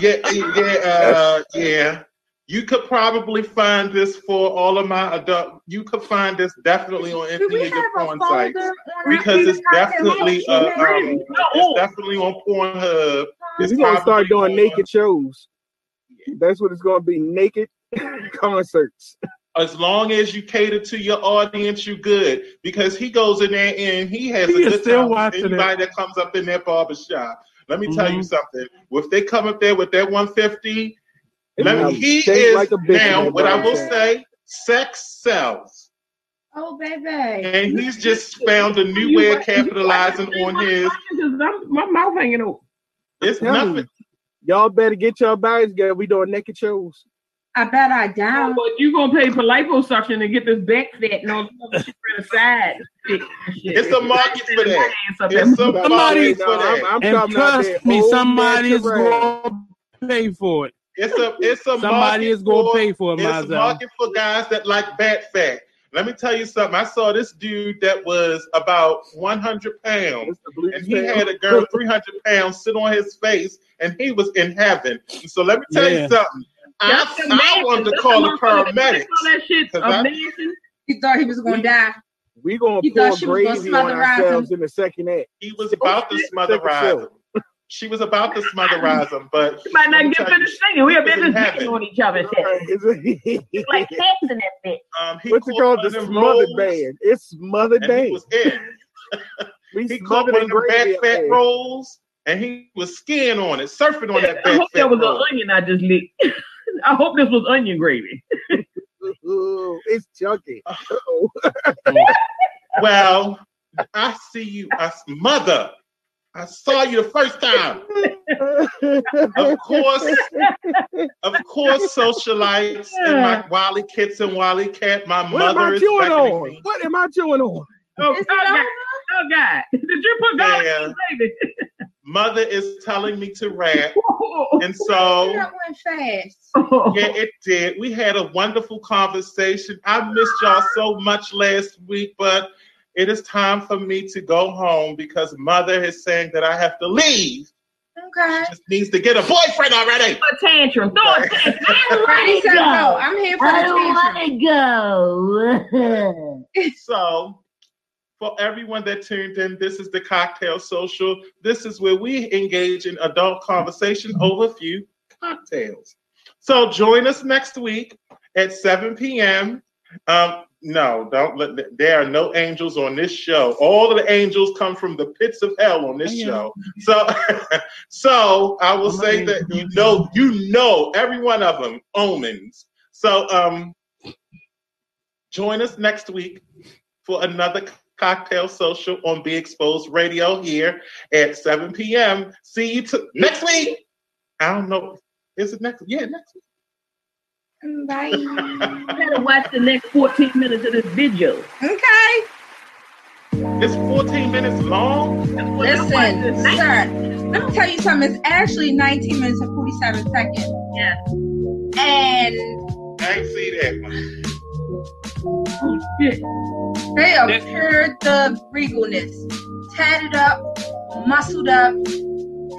Yeah, yeah, uh, yeah. You could probably find this for all of my adult. You could find this definitely on Do any of your porn sites because it's definitely uh, um, it's definitely on Pornhub. It's We're gonna start doing on- naked shows. That's what it's gonna be. Naked concerts. As long as you cater to your audience, you good. Because he goes in there and he has He a good still time with watching anybody that comes up in that barber shop. Let me tell you Mhm. something. If they come up there with that 150, let me, he is like a now. that What I will shop. say, sex sells, Oh, baby. and he's just found a new way of capitalizing on his. My mouth hanging open. It's Tell me. nothing. Y'all better get your bodies together. We doing naked shows. I bet I doubt. Oh, but you gonna pay for liposuction to get this back fat and all the other shit on the side. Shit, shit. It's a market for that. It's It's a Somebody- market no, for I'm, that. I'm And trust me, old somebody is natural. going to pay for it. It's a it's a Somebody is going to pay for it, It's a Mazel. market for guys that like bat fat. Let me tell you something. I saw this dude that was about 100 pounds, It's the blue and he had a girl 300 pounds sit on his face, and he was in heaven. So let me tell Yeah. you something. I, I wanted to call the paramedics. All that shit 'Cause I- amazing. He thought he was gonna die. We gonna pour thought she was gonna gravy smother on rise ourselves in the second act. He was about to smotherize him. She was about to smotherize him, but she might not get finished singing. We have been in just heaven. on each other. Shit. It's Like cats in that bitch. Um, he What's it caught called? one The of smothered rolls, band. It's smothered and he band. was in. We He caught one of the back fat there. rolls, and he was skiing on it, surfing on that I back hope fat that was roll. an onion I just licked. I hope this was onion gravy. Ooh, it's chunky. Well, I see you, I, mother. I saw you the first time. Of course, of course, socialites and my Wally Kits and Wally Cat. My What am mother I is chewing on? me. What am I chewing on? Oh, oh, God. oh God! Did you put garlic Yeah. in the Mother is telling me to rap, and so That went fast. yeah, it did. We had a wonderful conversation. I missed y'all so much last week, but it is time for me to go home because mother is saying that I have to leave. Okay. Just needs to get a boyfriend already. a tantrum. Throw a tantrum. Ready, set, go. I'm here for the tantrum. to go. So, for everyone that tuned in, this is the Cocktail Social. This is where we engage in adult conversation over a few cocktails. So, join us next week at 7 p.m. Um, no, don't let there are no angels on this show. All of the angels come from the pits of hell on this show. So, so I will say that you know, you know, every one of them omens. So, um, join us next week for another cocktail social on Be Exposed Radio here at 7 p.m. See you t- next week. I don't know. Is it next? Yeah, next week. Bye. You gotta watch the next 14 minutes of this video. Okay. It's 14 minutes long. Listen, sir. Let me tell you something. It's actually 19 minutes and 47 seconds. Yeah. And I ain't see that one. Oh, shit. they appeared the regalness. Tatted up, muscled up,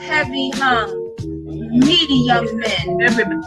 heavy hung, mm-hmm. meaty young men. Everybody.